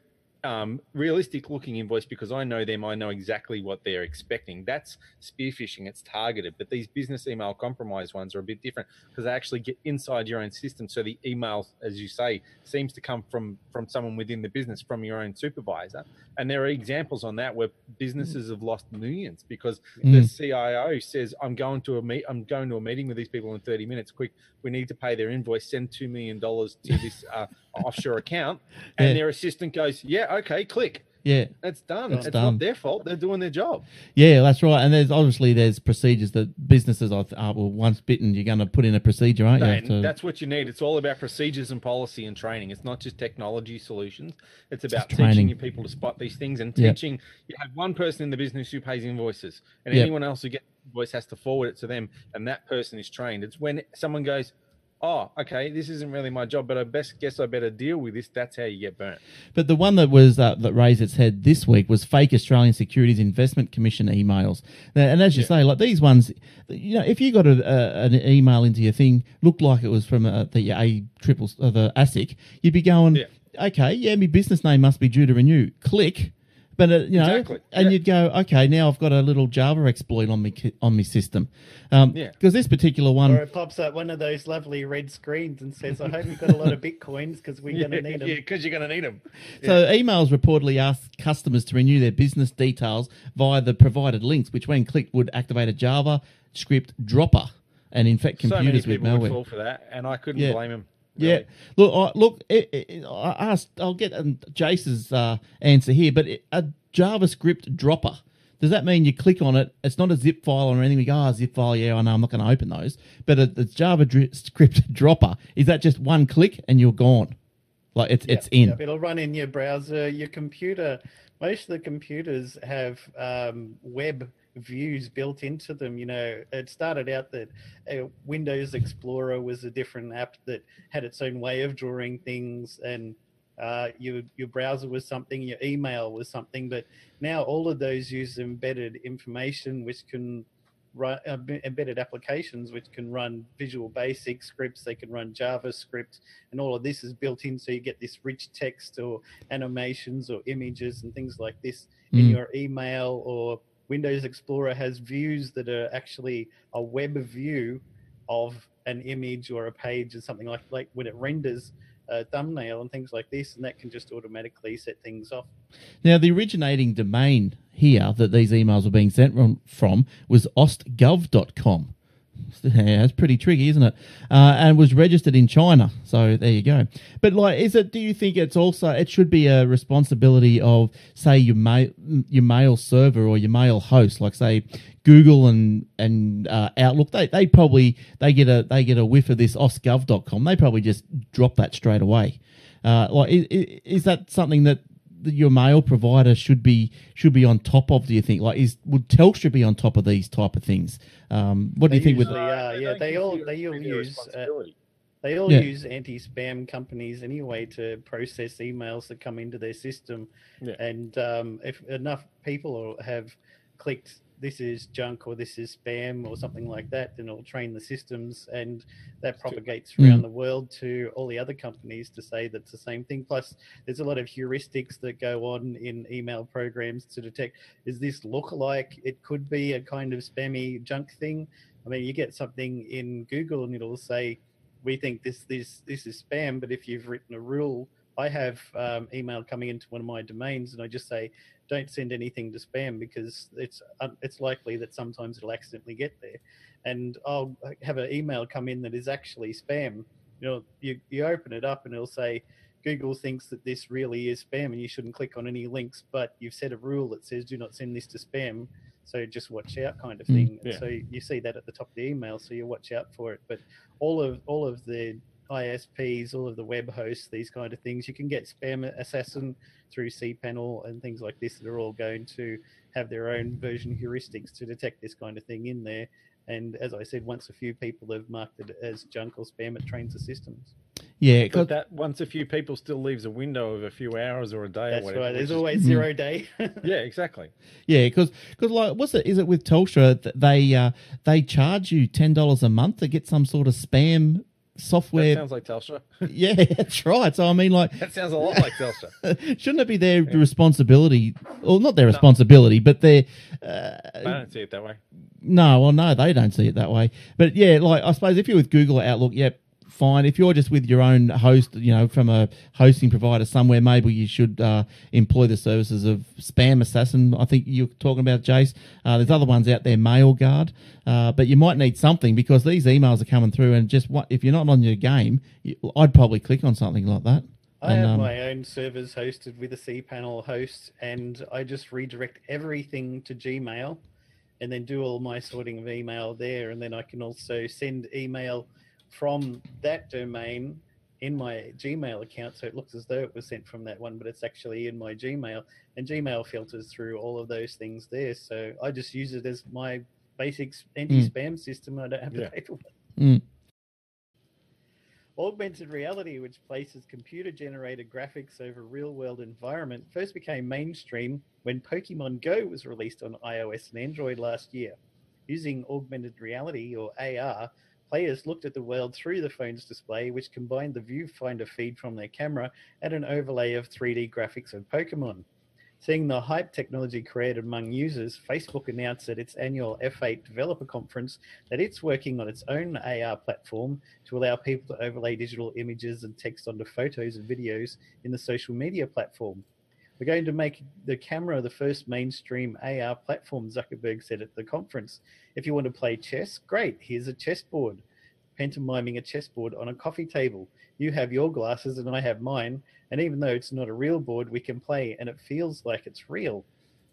um, realistic looking invoice because I know them. I know exactly what they're expecting. That's spear phishing. It's targeted. But these business email compromise ones are a bit different because they actually get inside your own system. So the email, as you say, seems to come from from someone within the business, from your own supervisor. And there are examples on that where businesses have lost millions because the Mm. CIO says, "I'm going to a meet. I'm going to a meeting with these people in 30 minutes. Quick, we need to pay their invoice. Send two million dollars to this uh, offshore account." And Yeah. their assistant goes, "Yeah, okay, click. yeah, It's done. It's It's, done. not their fault. They're doing their job." yeah, that's right. And there's obviously there's procedures that businesses are well once bitten, you're going to put in a procedure, aren't you? And that's what you need. It's all about procedures and policy and training. It's not just technology solutions. It's about It's teaching your people to spot these things and teaching. You have one person in the business who pays invoices, and Yeah. anyone else who gets invoice has to forward it to them, and that person is trained. It's when someone goes, "Oh, okay, this isn't really my job, but I best guess I better deal with this." That's how you get burnt. But the one that was uh, that raised its head this week was fake Australian Securities Investment Commission emails. Now, and as you Yeah. say, like these ones, you know, if you got a, a, an email into your thing looked like it was from uh, the A triple uh, the ASIC, you'd be going, Yeah. okay, yeah, my business name must be due to renew. Click. But uh, you know, Exactly. and Yeah. you'd go, okay, now I've got a little Java exploit on me on my system, um, Yeah. because this particular one, Or it pops up one of those lovely red screens and says, "I hope you've got a lot of bitcoins because we're going to need them." yeah, because you're going to need them. So emails reportedly ask customers to renew their business details via the provided links, which when clicked would activate a Java script dropper and infect So many computers with people would malware. fall for that, and I couldn't Yeah. blame them. Yeah, look, I, look. It, it, I asked. I'll get um, Jace's uh, answer here, but it, a JavaScript dropper. Does that mean you click on it? It's not a zip file or anything. We go, oh, zip file. Yeah, I know. I'm not going to open those. But a, it's JavaScript dropper. Is that just one click and you're gone? Like it's it's in. Yep, It'll run in your browser, your computer. Most of the computers have um, web views built into them. You know, it started out that uh, Windows Explorer was a different app that had its own way of drawing things, and uh, your your browser was something, your email was something. But now all of those use embedded information, which can run uh, embedded applications, which can run Visual Basic scripts. They can run JavaScript and all of this is built in so you get this rich text or animations or images and things like this in Mm. your email or windows explorer has views that are actually a web view of an image or a page or something like like when it renders a thumbnail and things like this and that can just automatically set things off Now, the originating domain here that these emails were being sent from, from was ostgov.com. Yeah, it's pretty tricky, isn't it? Uh, and was registered in China. So there you go. But like, is it? Do you think it's also it should be a responsibility of say your mail your mail server or your mail host, like say Google and and uh, Outlook? They they probably they get a they get a whiff of this osgov.com. They probably just drop that straight away. Uh, like, is, is that something that your mail provider should be should be on top of? Do you think? Like, is would Telstra be on top of these type of things? Um, what do you think with? usually Uh, are, they yeah, they all- they all use, uh. They all Yeah. use anti-spam companies anyway to process emails that come into their system, Yeah. and um, if enough people have clicked "this is junk" or "this is spam" or something like that, then it'll train the systems, and that propagates Mm. around the world to all the other companies to say that's the same thing. Plus, there's a lot of heuristics that go on in email programs to detect is this look like It could be a kind of spammy junk thing. I mean, you get something in Google and it'll say, "We think this this this is spam," but if you've written a rule, I have um, email coming into one of my domains, and I just say, "Don't send anything to spam," because it's it's likely that sometimes it'll accidentally get there, and I'll have an email come in that is actually spam. You know, you you open it up and it'll say. Google thinks that this really is spam and you shouldn't click on any links, but you've set a rule that says do not send this to spam. So just watch out, kind of Mm. thing. Yeah. So you see that at the top of the email, so you watch out for it. But all of all of the ISPs, all of the web hosts, these kind of things, you can get spam assassin through cPanel and things like this that are all going to have their own version heuristics to detect this kind of thing in there. And as I said, once a few people have marked it as junk or spam, it trains the systems. Yeah, 'cause- But that once a few people still leaves a window of a few hours or a day That's or whatever. right. There's which is- always Mm. zero day. yeah, exactly. Yeah, because like what's it? Is it with Telstra? that They uh, they charge you ten dollars a month to get some sort of spam That software. sounds like Telstra. yeah, that's right. So I mean, like, That sounds a lot like Telstra. shouldn't it be their responsibility? Well, not their responsibility, but their. Uh, I don't see it that way. no, well, no, they don't see it that way. But yeah, like I suppose if you're with Google or Outlook, yep, fine. If you're just with your own host, you know, from a hosting provider somewhere, maybe you should uh, employ the services of SpamAssassin. I think you're talking about Jace. Uh, there's other ones out there, MailGuard, uh, but you might need something because these emails are coming through, and just what if you're not on your game, you, I'd probably click on something like that. I And, have um, my own servers hosted with a cPanel host, and I just redirect everything to Gmail, and then do all my sorting of email there, and then I can also send email from that domain in my Gmail account, so it looks as though it was sent from that one, but it's actually in my Gmail, and Gmail filters through all of those things there. So I just use it as my basic anti-spam system. I don't have to Yeah. pay for it. Mm. Augmented reality, which places computer generated graphics over real world environment, first became mainstream when Pokemon Go was released on iOS and Android last year. Using augmented reality or AR, players looked at the world through the phone's display, which combined the viewfinder feed from their camera and an overlay of 3D graphics of Pokemon. Seeing the hype technology created among users, Facebook announced at its annual F8 developer conference that it's working on its own AR platform to allow people to overlay digital images and text onto photos and videos in the social media platform. We're going to make the camera the first mainstream AR platform, Zuckerberg said at the conference. If you want to play chess, great, here's a chessboard. Pantomiming a chessboard on a coffee table. You have your glasses and I have mine, and even though it's not a real board, we can play and it feels like it's real.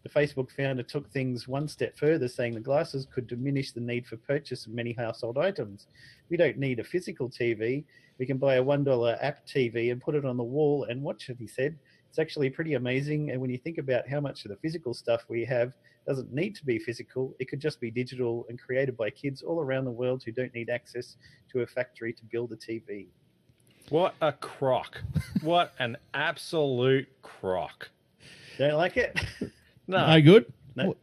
The Facebook founder took things one step further, saying the glasses could diminish the need for purchase of many household items. We don't need a physical TV. We can buy a $1 app TV and put it on the wall and watch it, he said. It's actually pretty amazing. And when you think about how much of the physical stuff we have doesn't need to be physical, it could just be digital and created by kids all around the world who don't need access to a factory to build a TV. What a crock. What an absolute crock. Don't like it? No, No good. No.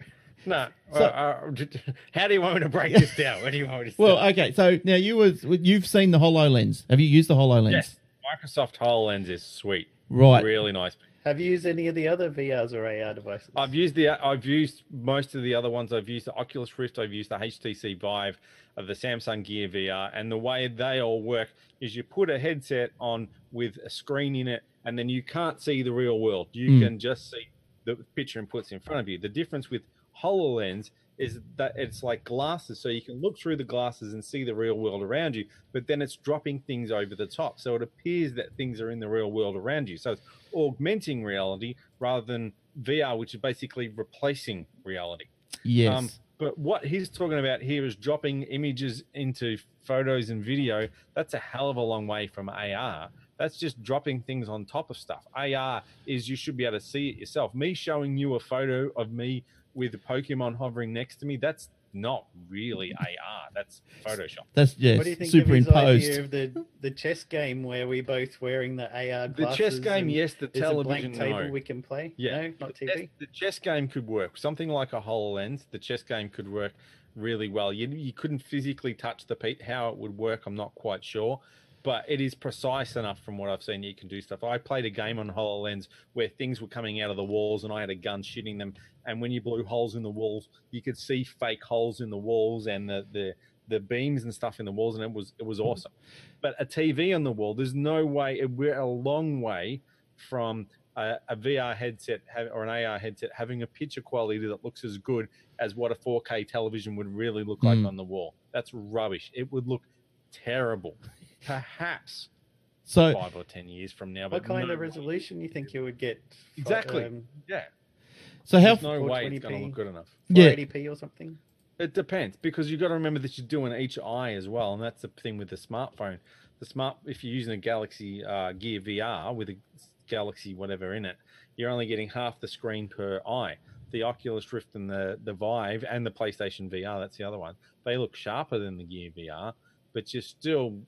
no. So- Uh, uh, how do you want me to break this down? Where do you want me to Well, start? okay. So now you was you've seen the HoloLens. Have you used the HoloLens? yes, Microsoft HoloLens is sweet. Right. Really nice. Have you used any of the other VRs or AR devices? I've used the I've used most of the other ones. I've used the Oculus Rift. I've used the HTC Vive of the Samsung Gear VR. And the way they all work is you put a headset on with a screen in it, and then you can't see the real world. You Hmm. can just see the picture inputs in front of you. The difference with HoloLens is that it's like glasses, so you can look through the glasses and see the real world around you, but then it's dropping things over the top, so it appears that things are in the real world around you. So it's augmenting reality rather than VR, which is basically replacing reality. Yes. Um, but what he's talking about here is dropping images into photos and video. That's a hell of a long way from AR. That's just dropping things on top of stuff. AR is you should be able to see it yourself. Me showing you a photo of me with a Pokemon hovering next to me, that's not really AR. That's Photoshop. That's yeah, What do you think of his superimposed. idea of the, the chess game where we both wearing the AR The chess game, yes. The There's a blank table no. we can play. Yeah. no, not The chess- TV. The chess game could work. Something like a HoloLens, the chess game could work really well. You, you couldn't physically touch the peat. How it would work, I'm not quite sure. But it is precise enough from what I've seen you can do stuff. I played a game on HoloLens where things were coming out of the walls and I had a gun shooting them. And when you blew holes in the walls, you could see fake holes in the walls and the, the the beams and stuff in the walls, and it was it was awesome. But a TV on the wall, there's no way. We're a long way from a, a VR headset or an AR headset having a picture quality that looks as good as what a 4K television would really look like Mm. on the wall. That's rubbish. It would look terrible. Perhaps So five or ten years from now. What kind no of way. resolution you think you would get? for, Exactly. Um, Yeah. so how There's no way it's going to look good enough. Yeah. 480p or something? It depends because you've got to remember that you're doing each eye as well, and that's the thing with the smartphone. The smart, if you're using a Galaxy uh, Gear VR with a Galaxy whatever in it, you're only getting half the screen per eye. The Oculus Rift and the the Vive and the PlayStation VR, that's the other one. They look sharper than the Gear VR, but you're still.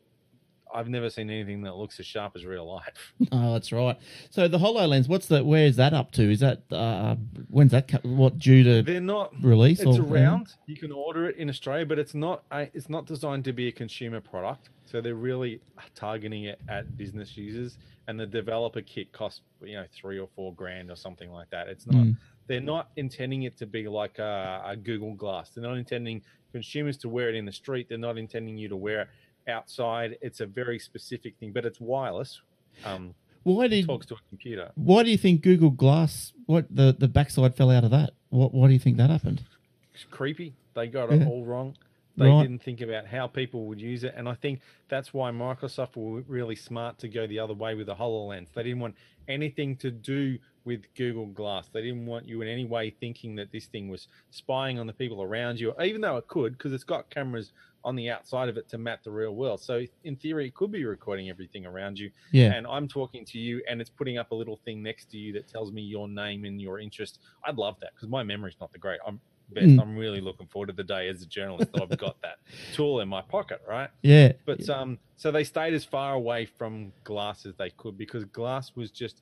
I've never seen anything that looks as sharp as real life. Oh, that's right. So the HoloLens, what's the? Where is that up to? Is that uh, when's that? What due to They're not release? It's around. You can order it in Australia, but it's not. A, it's not designed to be a consumer product. So they're really targeting it at business users, and the developer kit costs you know three or four grand or something like that. It's not. Mm. They're not intending it to be like a, a Google Glass. They're not intending consumers to wear it in the street. They're not intending you to wear it outside. It's a very specific thing, but it's wireless. Um, Why did? talks to a computer. Why do you think Google Glass? What the the backside fell out of that? What Why do you think that happened? It's creepy. They got Yeah. it all wrong. They Right. didn't think about how people would use it, and I think that's why Microsoft were really smart to go the other way with the HoloLens. They didn't want anything to do with Google Glass. They didn't want you in any way thinking that this thing was spying on the people around you, even though it could, because it's got cameras on the outside of it to map the real world. So in theory, it could be recording everything around you Yeah. and I'm talking to you, and it's putting up a little thing next to you that tells me your name and your interest. I'd love that because my memory's not the great. I'm best. Mm. I'm really looking forward to the day as a journalist that I've got that tool in my pocket, right? yeah. But um, so they stayed as far away from glass as they could because glass was just.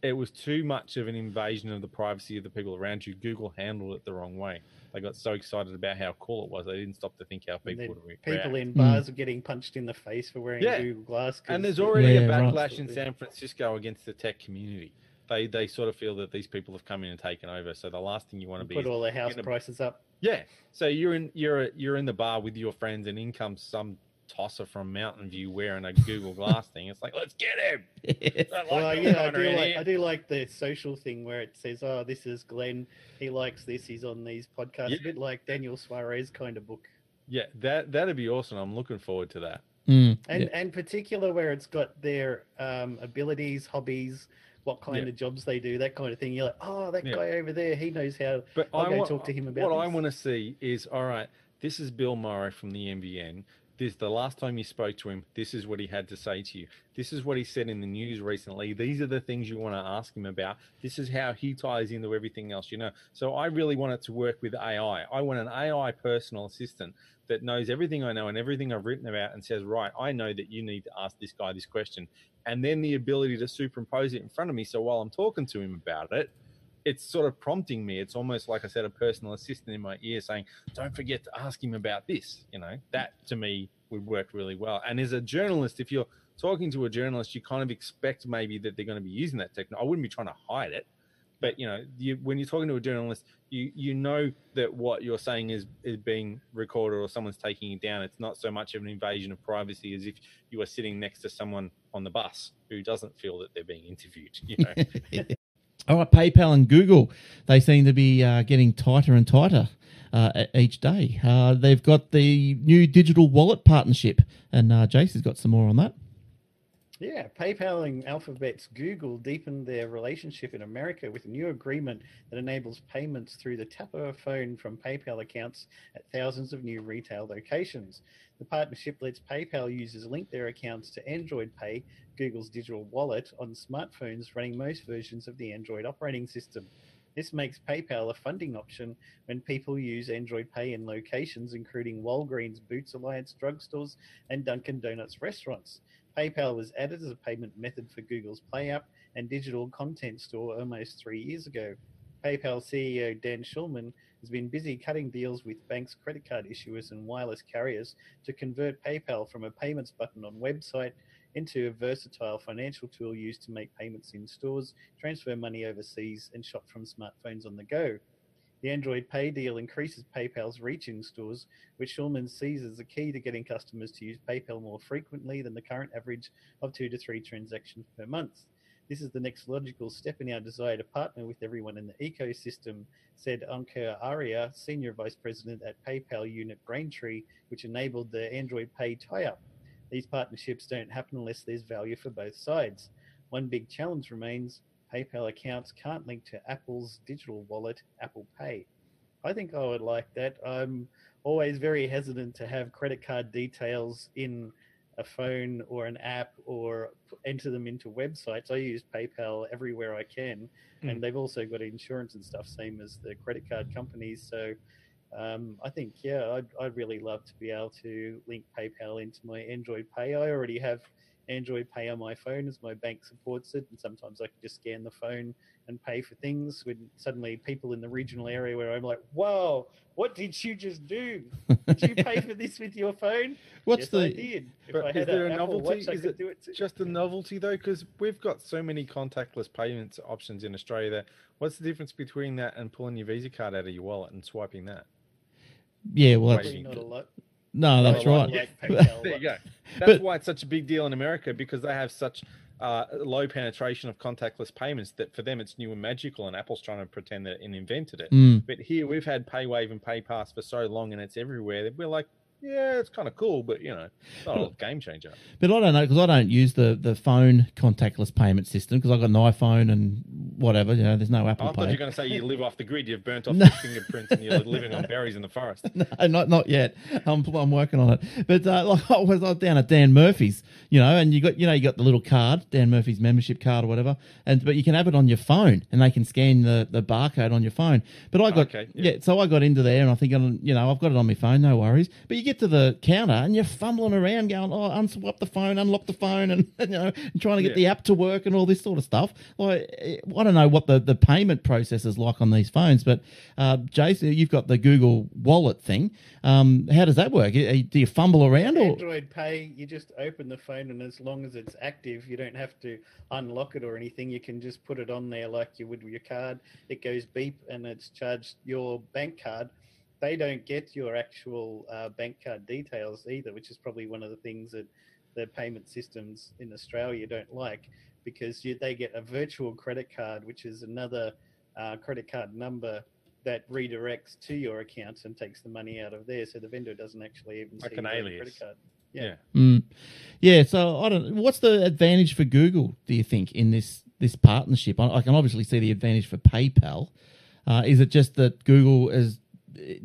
It was too much of an invasion of the privacy of the people around you. Google handled it the wrong way. They got so excited about how cool it was, they didn't stop to think how people would react. People in Mm. bars are getting punched in the face for wearing Yeah. Google Glass. And there's already Yeah, a right. backlash in San Francisco against the tech community. They they sort of feel that these people have come in and taken over. So the last thing you want to be put is, all the house gonna- prices up. yeah. So you're in you're you're in the bar with your friends, and in comes some tosser from Mountain View wearing a Google Glass thing. It's like let's get him. I like Well, yeah, I do like. I do like the social thing where it says, "Oh, this is Glenn. He likes this. He's on these podcasts." Yeah. A bit like Daniel Suarez kind of book, Yeah, that that'd be awesome. I'm looking forward to that. Mm, and yeah. and particular where it's got their um, abilities, hobbies, what kind Yeah. of jobs they do, that kind of thing. You're like, "Oh, that Yeah. guy over there, he knows how." But I'll I go want, talk to him about what I want to see is all right. This is Bill Morrow from the NBN. This the last time you spoke to him. This is what he had to say to you. This is what he said in the news recently. These are the things you want to ask him about. This is how he ties into everything else you know. So I really want it to work with AI. I want an AI personal assistant that knows everything I know and everything I've written about and says, right, I know that you need to ask this guy this question. And then the ability to superimpose it in front of me. So while I'm talking to him about it, it's sort of prompting me. It's almost like I said, a personal assistant in my ear saying, "Don't forget to ask him about this." You know, that to me would work really well. And as a journalist, if you're talking to a journalist, you kind of expect maybe that they're going to be using that technology. I wouldn't be trying to hide it, but you know, you, when you're talking to a journalist, you you know that what you're saying is is being recorded or someone's taking it down. It's not so much of an invasion of privacy as if you are sitting next to someone on the bus who doesn't feel that they're being interviewed. You know. All right, PayPal and Google, they seem to be uh, getting tighter and tighter. uh, each day. Uh, they've got the new digital wallet partnership, and uh, Jace has got some more on that. Yeah, PayPal and Alphabet's Google deepened their relationship in America with a new agreement that enables payments through the tap of a phone from PayPal accounts at thousands of new retail locations. The partnership lets PayPal users link their accounts to Android Pay, Google's digital wallet, on smartphones running most versions of the Android operating system. This makes PayPal a funding option when people use Android Pay in locations including Walgreens, Boots Alliance drugstores, and Dunkin' Donuts restaurants. PayPal was added as a payment method for Google's Play app and digital content store almost three years ago. PayPal CEO Dan Schulman has been busy cutting deals with banks, credit card issuers, and wireless carriers to convert PayPal from a payments button on website into a versatile financial tool used to make payments in stores, transfer money overseas, and shop from smartphones on the go. The Android Pay deal increases PayPal's reach in stores, which Schulman sees as the key to getting customers to use PayPal more frequently than the current average of two to three transactions per month. This is the next logical step in our desire to partner with everyone in the ecosystem, said Ankur Arya, Senior Vice President at PayPal Unit Braintree, which enabled the Android Pay tie up. These partnerships don't happen unless there's value for both sides. One big challenge remains PayPal accounts can't link to Apple's digital wallet, Apple Pay. I think I would like that. I'm always very hesitant to have credit card details in a phone or an app or enter them into websites. I use PayPal everywhere I can, Mm. and they've also got insurance and stuff, same as the credit card companies. So um, I think, yeah, I'd, I'd really love to be able to link PayPal into my Android Pay. I already have Android Pay on my phone as my bank supports it, and sometimes I can just scan the phone and pay for things. When suddenly people in the regional area where I'm like, "Whoa, what did you just do? Did you pay for this with your phone?" What's yes, the I did. If But I is had there a Apple novelty? Watch, Is it do it. Just a novelty though, because we've got so many contactless payments options in Australia. That what's the difference between that and pulling your Visa card out of your wallet and swiping that? yeah? Well, that's, Probably not a lot. No, that's right. like There you go. That's But- why it's such a big deal in America because they have such uh, low penetration of contactless payments that for them it's new and magical, and Apple's trying to pretend that it invented it. Mm. But here we've had PayWave and PayPass for so long, and it's everywhere that we're like, yeah, it's kind of cool, but you know, it's not a game changer. But I don't know because I don't use the, the phone contactless payment system because I've got an iPhone and whatever. You know, there's no Apple. I thought you were going to say you live off the grid, you've burnt off No. your fingerprints, and you're living on berries in the forest. no, not not yet. I'm I'm working on it. But uh, like I was, I was down at Dan Murphy's, you know, and you got you know you got the little card, Dan Murphy's membership card or whatever, and but you can have it on your phone, and they can scan the, the barcode on your phone. But I got Okay, yeah. yeah. so I got into there, and I think um, you know I've got it on my phone, no worries. But you get to the counter, and you're fumbling around, going, oh, unswap the phone, unlock the phone, and you know, and trying to get Yeah. the app to work and all this sort of stuff. Like I don't know what the, the payment process is like on these phones, but uh, Jason, you've got the Google Wallet thing. Um, how does that work? Eh, Do you fumble around or? Android Pay, you just open the phone, and as long as it's active, you don't have to unlock it or anything. You can just put it on there like you would with your card. It goes beep, and it's charged your bank card. They don't get your actual uh, bank card details either, which is probably one of the things that the payment systems in Australia don't like because you, they get a virtual credit card, which is another uh, credit card number that redirects to your account and takes the money out of there, so the vendor doesn't actually even Like see an alias. credit card. Yeah. Yeah. Mm. Yeah, so I don't. What's the advantage for Google? Do you think in this this partnership? I, I can obviously see the advantage for PayPal. Uh, is it just that Google is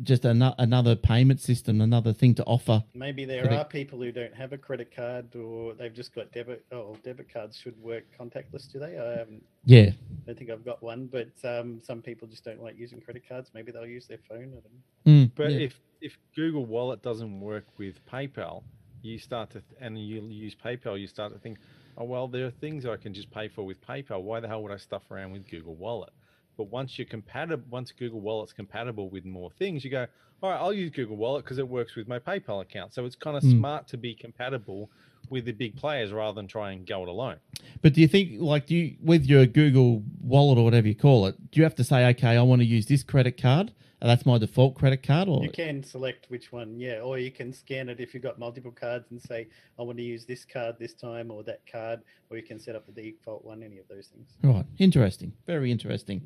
just ano- another payment system, another thing to offer? Maybe there Correct. are people who don't have a credit card or they've just got debit. Oh, debit cards should work contactless, do they? I haven't. Yeah, I don't think I've got one, but um, some people just don't like using credit cards. Maybe they'll use their phone. I. Mm, But yeah. if if Google Wallet doesn't work with PayPal, you start to and you use PayPal, you start to think, oh well, there are things I can just pay for with PayPal. Why the hell would I stuff around with Google Wallet? But once you're compatible, once Google Wallet's compatible with more things, you go, all right, I'll use Google Wallet because it works with my PayPal account. So it's kind of Mm. smart to be compatible with the big players rather than try and go it alone. But do you think, like, do you with your Google Wallet or whatever you call it, do you have to say, okay, I want to use this credit card? And that's my default credit card, or You can select which one, yeah, or you can scan it if you've got multiple cards and say, I want to use this card this time or that card, or you can set up the default one, any of those things. Right. Interesting. Very interesting.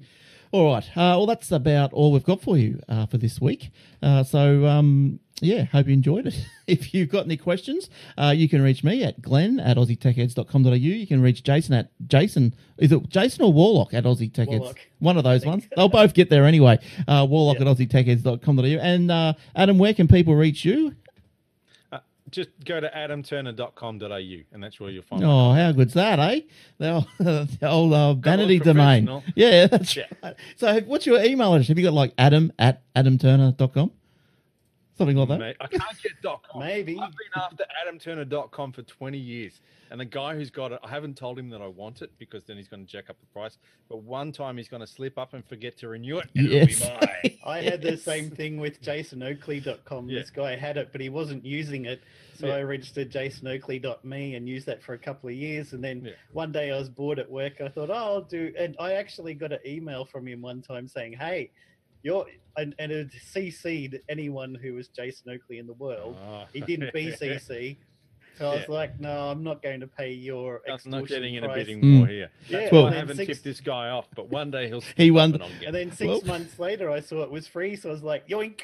All right. Uh, well, that's about all we've got for you uh, for this week. Uh, so, um, yeah, hope you enjoyed it. if you've got any questions, uh, you can reach me at glenn at aussietechheads.com.au. You can reach Jason at Jason, is it Jason or Warlock at Aussie Tech Heads? Warlock. One of those ones. They'll both get there anyway. Uh, Warlock Yeah. at aussietechheads.com.au. And uh, Adam, where can people reach you? Uh, just go to adamturner.com.au and that's where you'll find Oh, how good's that, eh? The old, the old uh, vanity domain. Yeah, that's Yeah. right. So, what's your email address? Have you got like adam at adamturner.com? Something like that? Mate, I can't get dot .com. Maybe. I've been after adamturner.com for 20 years. And the guy who's got it, I haven't told him that I want it because then he's going to jack up the price. But one time he's going to slip up and forget to renew it. and it'll be Yes. mine. I had the same thing with jasonoakley.com. Yeah. This guy had it, but he wasn't using it. So Yeah. I registered jasonoakley.me and used that for a couple of years. And then Yeah. one day I was bored at work. I thought, oh, I'll do. And I actually got an email from him one time saying, hey, you're. And, and it CC'd anyone who was Jason Oakley in the world. Oh. He didn't BCC. So I was Yeah. like, no, I'm not going to pay your I'm extortion not getting in a price. bidding Mm. war here. Yeah, That's well- why I haven't six- tipped this guy off. But one day he'll. He slip won- and And then six Well- months later, I saw it was free, so I was like, yoink.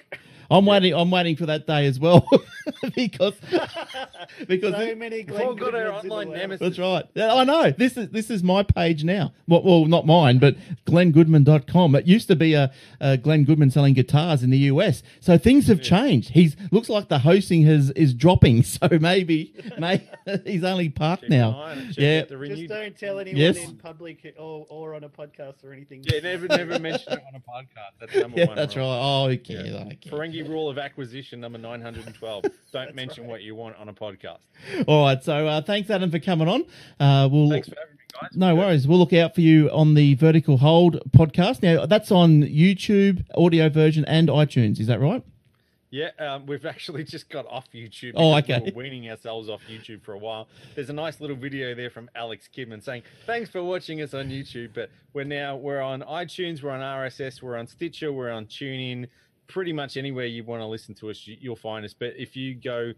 I'm waiting. I'm waiting for that day as well because because so it- many We've all Glenn got our Goodmans in the online nemesis. that's right. Yeah, I know. This is this is my page now. Well, well not mine, but glengoodman.com. It used to be a, a Glenn Goodman selling guitars in the US. So things have changed. He's looks like the hosting has is dropping. So maybe, maybe he's only parked Keep now. eye on it, check Yeah. Just don't tell anyone Yes. in public or, or on a podcast or anything. Yeah, never, never mention it on a podcast. That's number Yeah, one. that's right. rule. Oh, who cares? I don't care. Ferengi rule of acquisition number 912. Don't mention what you want on a podcast. All right. So uh, thanks, Adam, for coming on. Uh, we'll Thanks for having me, guys. No worries. We'll look out for you on the Vertical Hold podcast. Now, that's on YouTube, audio version, and iTunes. Is that right? Yeah, um, we've actually just got off YouTube. Oh, okay. We were weaning ourselves off YouTube for a while. There's a nice little video there from Alex Kidman saying, "Thanks for watching us on YouTube." But we're now we're on iTunes, we're on RSS, we're on Stitcher, we're on TuneIn. Pretty much anywhere you want to listen to us, you, you'll find us. But if you go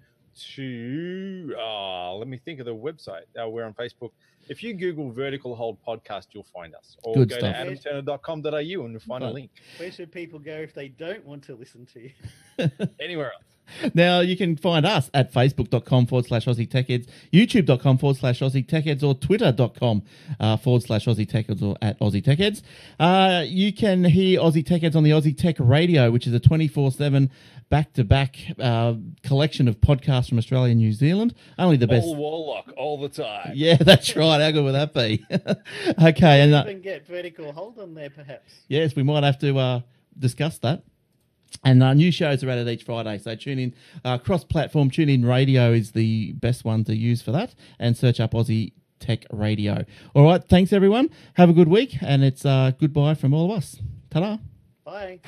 to, oh, let me think of the website. Uh, we're on Facebook. If you Google Vertical Hold Podcast, you'll find us. Or Good go stuff. to adamturner.com.au and you'll find a link. Where should people go if they don't want to listen to you? Anywhere else. Now, you can find us at facebook.com forward slash Aussie Tech Heads, youtube.com forward slash Aussie Tech Heads, or twitter.com uh, forward slash Aussie Tech Heads or at Aussie Tech Heads. Uh, you can hear Aussie Tech Heads on the Aussie Tech Radio, which is a 24 7 back to back collection of podcasts from Australia and New Zealand. Only the best. All Warlock all the time. Yeah, that's right. How good would that be? okay, and uh, Even get vertical hold on there, perhaps. yes, we might have to uh, discuss that. And uh, new shows are added each Friday, so tune in. Uh, cross-platform tune in radio is the best one to use for that, and search up Aussie Tech Radio. All right, thanks everyone. Have a good week, and it's uh, goodbye from all of us. Ta-da. Bye.